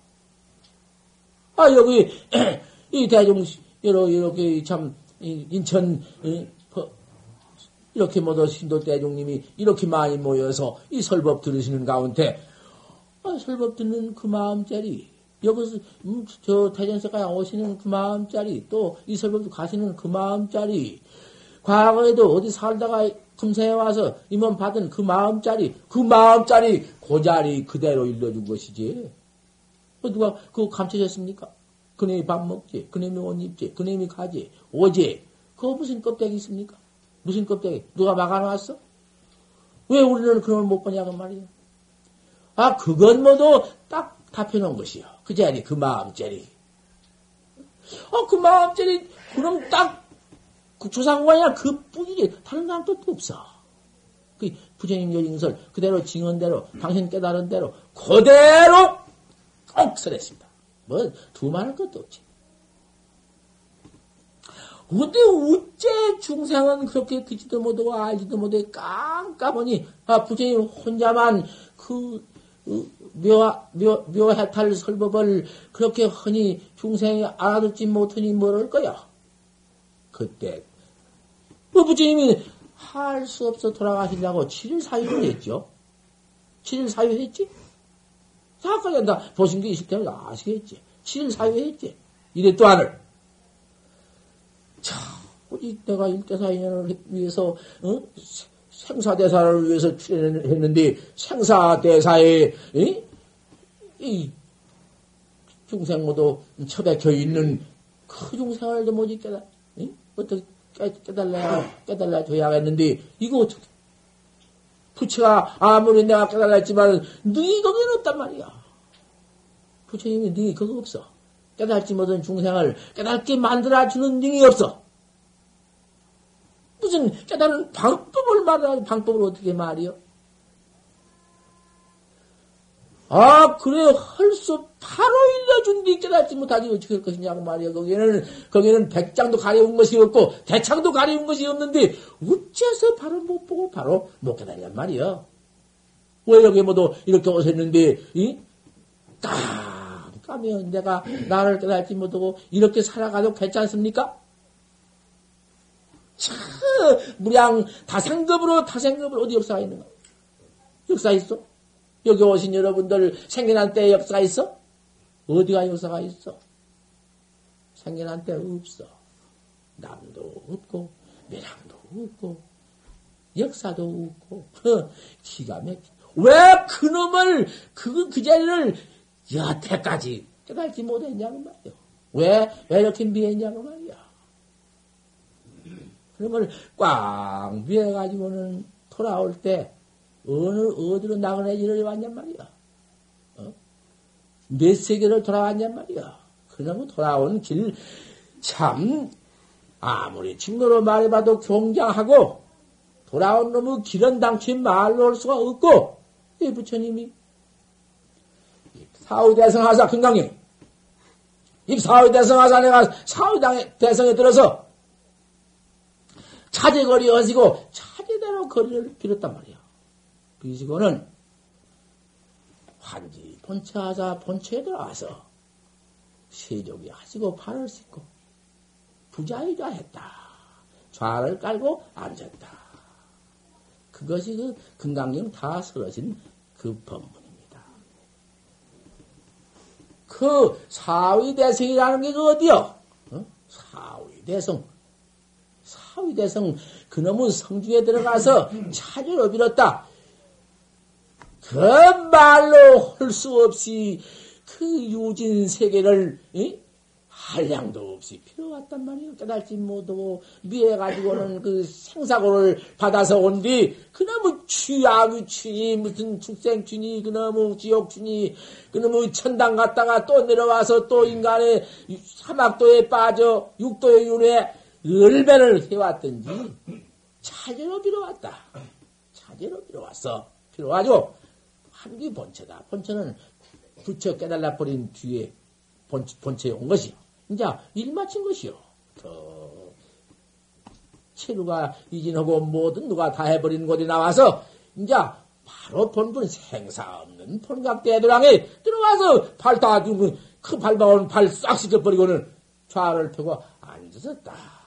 아, 여기, 이 대중, 이렇게 참, 인천, 이렇게 모두 신도 대중님이 이렇게 많이 모여서 이 설법 들으시는 가운데 아, 설법 듣는 그 마음짜리, 여기서, 음, 저 대전세까지 오시는 그 마음짜리, 또 이 설법도 가시는 그 마음짜리, 과거에도 어디 살다가 금세에 와서 임원 받은 그 마음짜리, 그 마음짜리, 그 자리 그대로 일러준 것이지. 뭐 누가 그거 감춰졌습니까? 그놈이 밥 먹지, 그놈이 옷 입지, 그놈이 가지, 오지. 그거 무슨 껍데기 있습니까? 무슨 껍데기? 누가 막아놨어? 왜 우리는 그걸 못 보냐고 말이야. 아, 그건 모두 딱 답해놓은 것이요. 그 자리, 그 마음자리. 어, 그 마음자리, 그럼 딱, 그 조상관이야, 그 뿐이지. 다른 사람 뜻도 없어. 그 부처님 여징설, 그대로 증언대로, 당신 깨달은 대로, 그대로 꼭 설했습니다. 뭐, 두말할 것도 없지. 근데 어째 중생은 그렇게 듣지도 못하고 알지도 못해 깜깜하니, 아, 부처님 혼자만 그 묘, 묘, 묘해탈 설법을 그렇게 흔히 중생이 알아듣지 못하니 뭐를 거야? 그때, 뭐 부처님이 할 수 없어 돌아가시려고 7일 사유를 했죠? 7일 사유 했지? 사까지 한다. 보신 게 있을 때는 아시겠지? 7일 사유 했지? 이래 또 하늘. 참, 우리 내가 일대사인연을 위해서, 어? 생사대사를 위해서 출연했는데 생사대사에 이, 이 중생 모두 처박혀 있는 그 중생을 좀 어디 깨달 이? 어떻게 깨달라 깨달라 줘야겠는데 이거 어떻게? 부처가 아무리 내가 깨달라 했지만 능이 거기는 없단 말이야. 부처님이 능이 그거 없어. 깨달지 못한 중생을 깨닫게 만들어주는 능이 없어 무슨 깨달은 방법을 말하는 방법을 어떻게 말이요? 아, 그래, 할 수, 바로 일러준 뒤 깨닫지 못하지 어떻게 할 것이냐고 말이야. 거기에는, 거기에는 백장도 가려운 것이 없고, 대창도 가려운 것이 없는데, 어째서 바로 못 보고 바로 못 깨달냔 말이야. 왜 여기 모두 이렇게 오셨는데, 이? 깜깜하면 내가 나를 깨닫지 못하고 이렇게 살아가도 괜찮습니까? 참, 무량 다상급으로 다상급으로 어디 역사가 있는가? 역사 있어? 여기 오신 여러분들 생겨난 때에 역사가 있어? 어디가 역사가 있어? 생겨난 때 없어. 남도 없고, 매랑도 없고, 역사도 없고, 허, 기가 막혀. 왜 그놈을, 그, 그 자리를 여태까지 깨달지 못했냐고 말이요. 왜, 왜 이렇게 미했냐고 말이야. 그러면 꽉 미해가지고는 돌아올 때, 어느, 어디로 나그네지를 왔냔 말이야. 어? 몇 세계를 돌아왔냔 말이야. 그러면 돌아온 길, 참, 아무리 친구로 말해봐도 경장하고, 돌아온 놈의 길은 당치 말로 할 수가 없고, 이 부처님이, 사후대성 하사 금강경, 이 사후대성 하사 내가 사후대성에 들어서, 차제거리 어시고, 차제대로 거리를 빌었단 말이야. 비시고는, 환지 본체하자 본체에 들어와서, 세족이 하시고 팔을 씻고, 부자이자 했다. 좌를 깔고 앉았다. 그것이 그 금강경 다 쓰러진 그 법문입니다. 그 사위대성이라는 게 그 어디요? 어? 사위대성. 사위대성 그놈의 성중에 들어가서 차례로 빌었다. 그 말로 할 수 없이 그 유진 세계를 이? 한량도 없이 필요 왔단 말이에요. 깨달지 못하고 미해 가지고는 그 생사고를 받아서 온 뒤 그놈의 취악의 취니 무슨 축생 취니 그놈의 지옥 취니 그놈의 천당 갔다가 또 내려와서 또 인간의 사막도에 빠져 육도의 윤회 열배를 해왔던지 차제로 빌어왔다. 차제로 빌어왔어. 빌어가지고 한기 본체다. 본체는 부처 깨달아 버린 뒤에 본체, 본체 에 온 것이요. 이제 일 마친 것이요. 더 체류가 이진하고 뭐든 누가 다 해버린 곳에 나와서 이제 바로 본분 생사 없는 본각대도랑에 들어가서 발다 그 밟아온 발싹 씻어버리고는 좌를 펴고 앉았었다.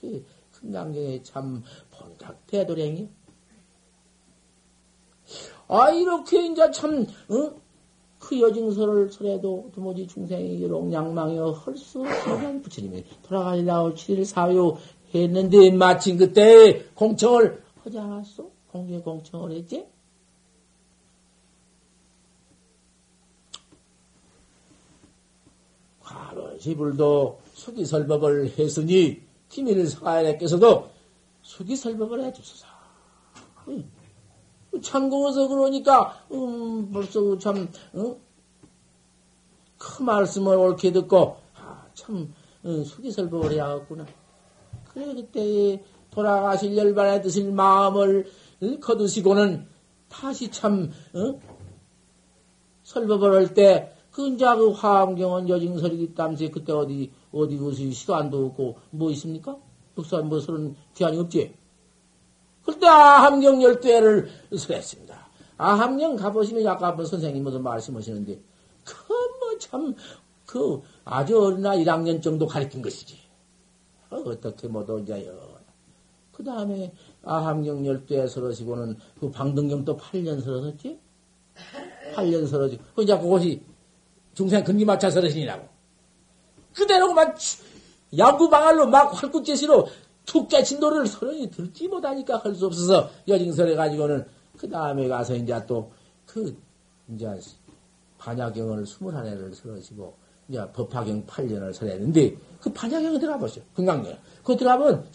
큰 강경에 참 본각대도량이 아 이렇게 이제 참 어? 그 여징설을 설해도 도무지 중생이 용양망이여 헐수 없는 부처님이 돌아가리라고 7일 사유 했는데 마침 그때 공청을 하지 않았어? 공개 공청을 했지? 과론시불도 수기설법을 했으니 티밀 사야께서도 수기설법을 해주소서. 참고해서 그러니까 음, 벌써 참 어? 그 말씀을 옳게 듣고 아, 참 어, 수기 설법을 해야겠구나. 그래 그때 돌아가실 열반에 드실 마음을 어, 거두시고는 다시 참 어? 설법을 할 때 근자 그 화엄경은 여징설이기 때문에 그때 어디 어디 무슨 시도안도 없고 뭐 있습니까? 역사 뭐 서른 기한이 없지. 그때 아함경 열대를 설했습니다. 아함경 가보시면 아까 뭐 선생님 무슨 말씀하시는데 그 뭐 참 그 아주 어린 나 1학년 정도 가르친 것이지. 어, 떻게 뭐도 이제요. 그 다음에 아함경 열대에 설하시고는 그 방등경 또 8년 설었었지? 8년 설하지. 그 이제 그것이 중생 근기 맞춰 설하시니라고. 그대로만 양구방알로 막 활구제시로 축제 진도를 서른이 들지 못하니까 할 수 없어서 여징설해 가지고는 그 다음에 가서 이제 또 그 이제 반야경을 스물한 해를 설하시고 이제 법화경 8년을 설했는데 그 반야경에 들어가 보시오. 금강경. 그 들어가면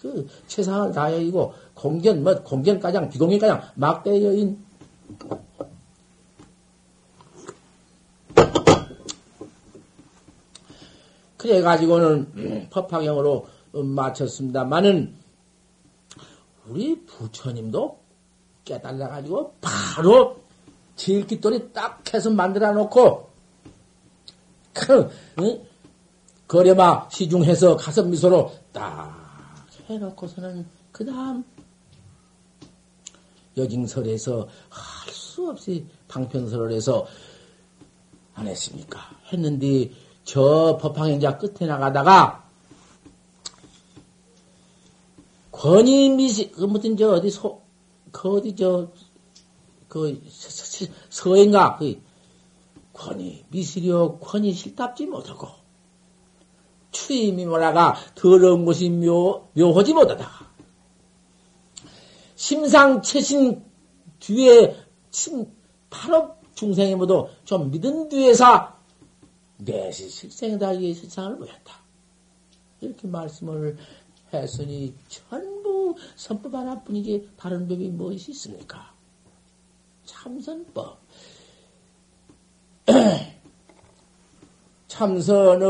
그 최상을 다해이고 공견 뭐 공견가장 비공견가장 막대 여인 그래 가지고는 법화경으로 마쳤습니다만은 우리 부처님도 깨달아 가지고 바로 질깃돌이 딱 해서 만들어 놓고 그 응? 거래마 시중해서 가슴 미소로 딱 해놓고서는 그 다음 여징설에서 할 수 없이 방편설을 해서 안 했습니까? 했는데 저 법황행자 끝에 나가다가 권위 미시, 그 무슨 저 어디 소, 그 어디 저, 그 서인가, 그 권위 미시려 권위 실답지 못하고 추임이 뭐라가 더러운 것이 묘, 묘하지 못하다. 심상채신 뒤에 침, 바로 중생이 모두 좀 믿은 뒤에서 내시 이 세상을 보였다. 이렇게 말씀을 했으니 전부 선법 하나뿐이지 다른 법이 무엇이 있습니까? 참선법. 참선은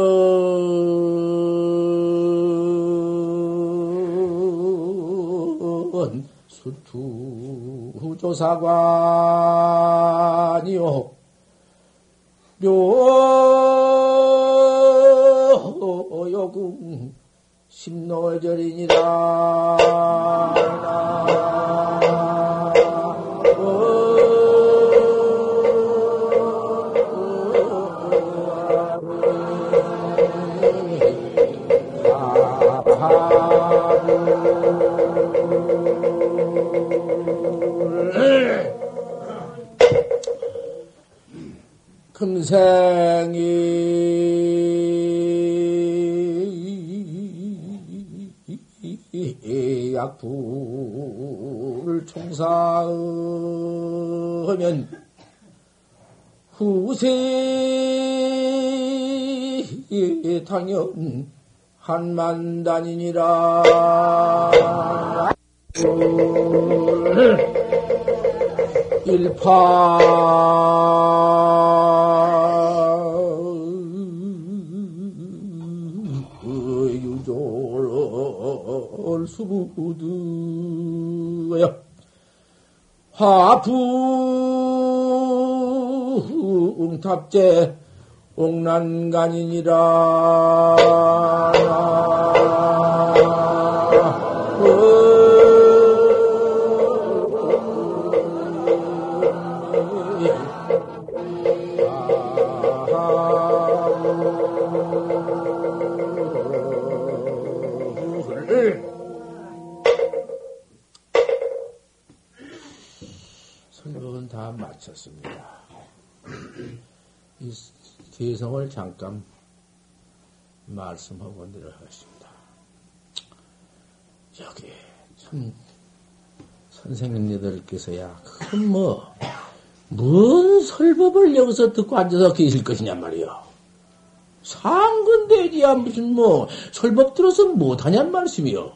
수투조사관이요 묘요궁 십노절이니라 금생이 약불을 총사하면 후세 당연 한만단이니라. 일파 수부드야 화풍탑제 옥난간이니라 개성을 잠깐 말씀하고 내려가겠습니다. 여기 참 선생님들께서야 큰 뭐, 뭔 설법을 여기서 듣고 앉아서 계실 것이냐 말이요. 상근대지야 무슨 뭐 설법 들어서 못하냔 말씀이요.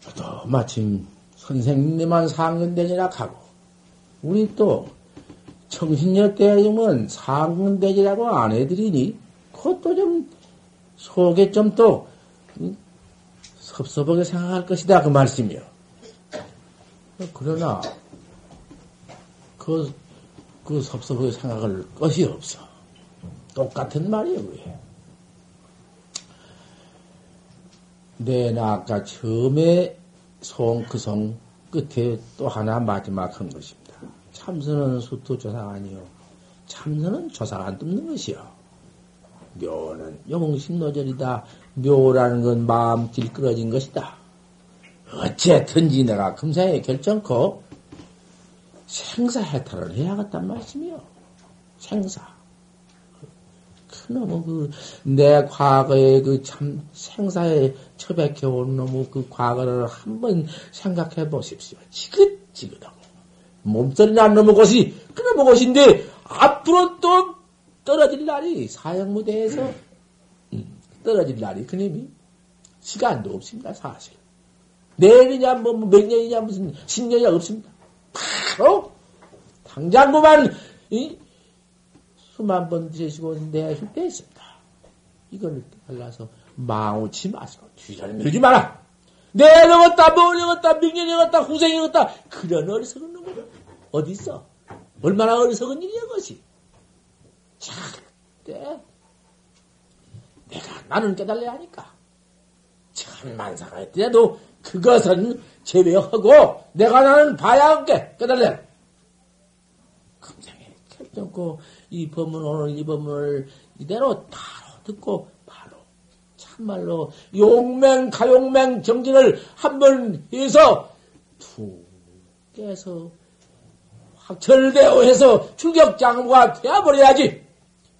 저도 마침 선생님만 상근대지라 하고 우리 또 청신여 때면 상근대지라고 안 해드리니 그것도 좀 속에 좀 또 섭섭하게 생각할 것이다 그 말씀이요. 그러나 그, 그 섭섭하게 생각할 것이 없어. 똑같은 말이에요, 왜? 내나 아까 처음에 송, 그송 끝에 또 하나 마지막 한 것입니다. 참선은 수토 조상 아니요. 참선은 조상 안 뚫는 것이요. 묘는 영심노절이다. 묘라는 건 마음 길끌어진 것이다. 어쨌든지 내가 금상에 결정코 생사 해탈을 해야겠단 말씀이요. 생사. 그놈의 그, 내 과거에 그 참 생사에 처박혀온 놈의 그 과거를 한번 생각해 보십시오. 지긋지긋하고. 몸소리 난 놈의 것이, 그놈의 것인데, 앞으로 또 떨어질 날이 사형무대에서 음, 떨어질 날이 그님이 시간도 없습니다, 사실. 내일이냐, 뭐, 뭐몇 년이냐, 무슨, 십년이냐 없습니다. 바로, 당장 그만, 이, 수만 번 드시고 내쉴 때 있습니다. 이걸 발라서 망우치 마시고 뒤잘 밀지 마라. 내려갔다, 멀려갔다, 명령해갔다, 후생해갔다. 그런 어리석은 놈은 어디 있어? 얼마나 어리석은 일이야, 그것이. 절대 내가 나는 깨달아야 하니까. 천만사가 있더라도 그것은 제외하고 내가 나는 봐야 할게 깨달래. 금생에 결정코 이 법문 오늘 이 법문을 이대로 바로 듣고 바로 참말로 용맹 가용맹 정진을 한 번 해서 툭 깨서 확철대오 해서 출격장부가 되어버려야지.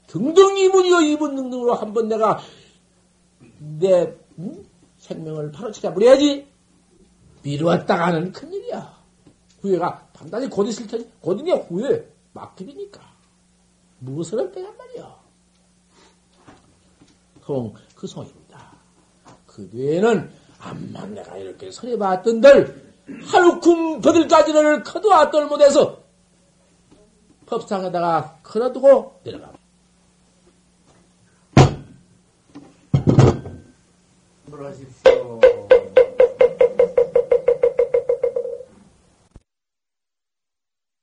등등 이문이요 이문 등등으로 한번 내가 내 음? 생명을 바로 찾아버려야지. 미루었다가는 큰일이야. 후회가 단단히 곧 있을 테니 곧이냐 후회 막히니까 무엇을 할 때란 말이야. 송, 그 송입니다. 그 뒤에는 암만 내가 이렇게 설해봤던들 하루쿵 버들까지를 커도왔돌 못해서 법상에다가 걸어두고 내려가. 물하십시오.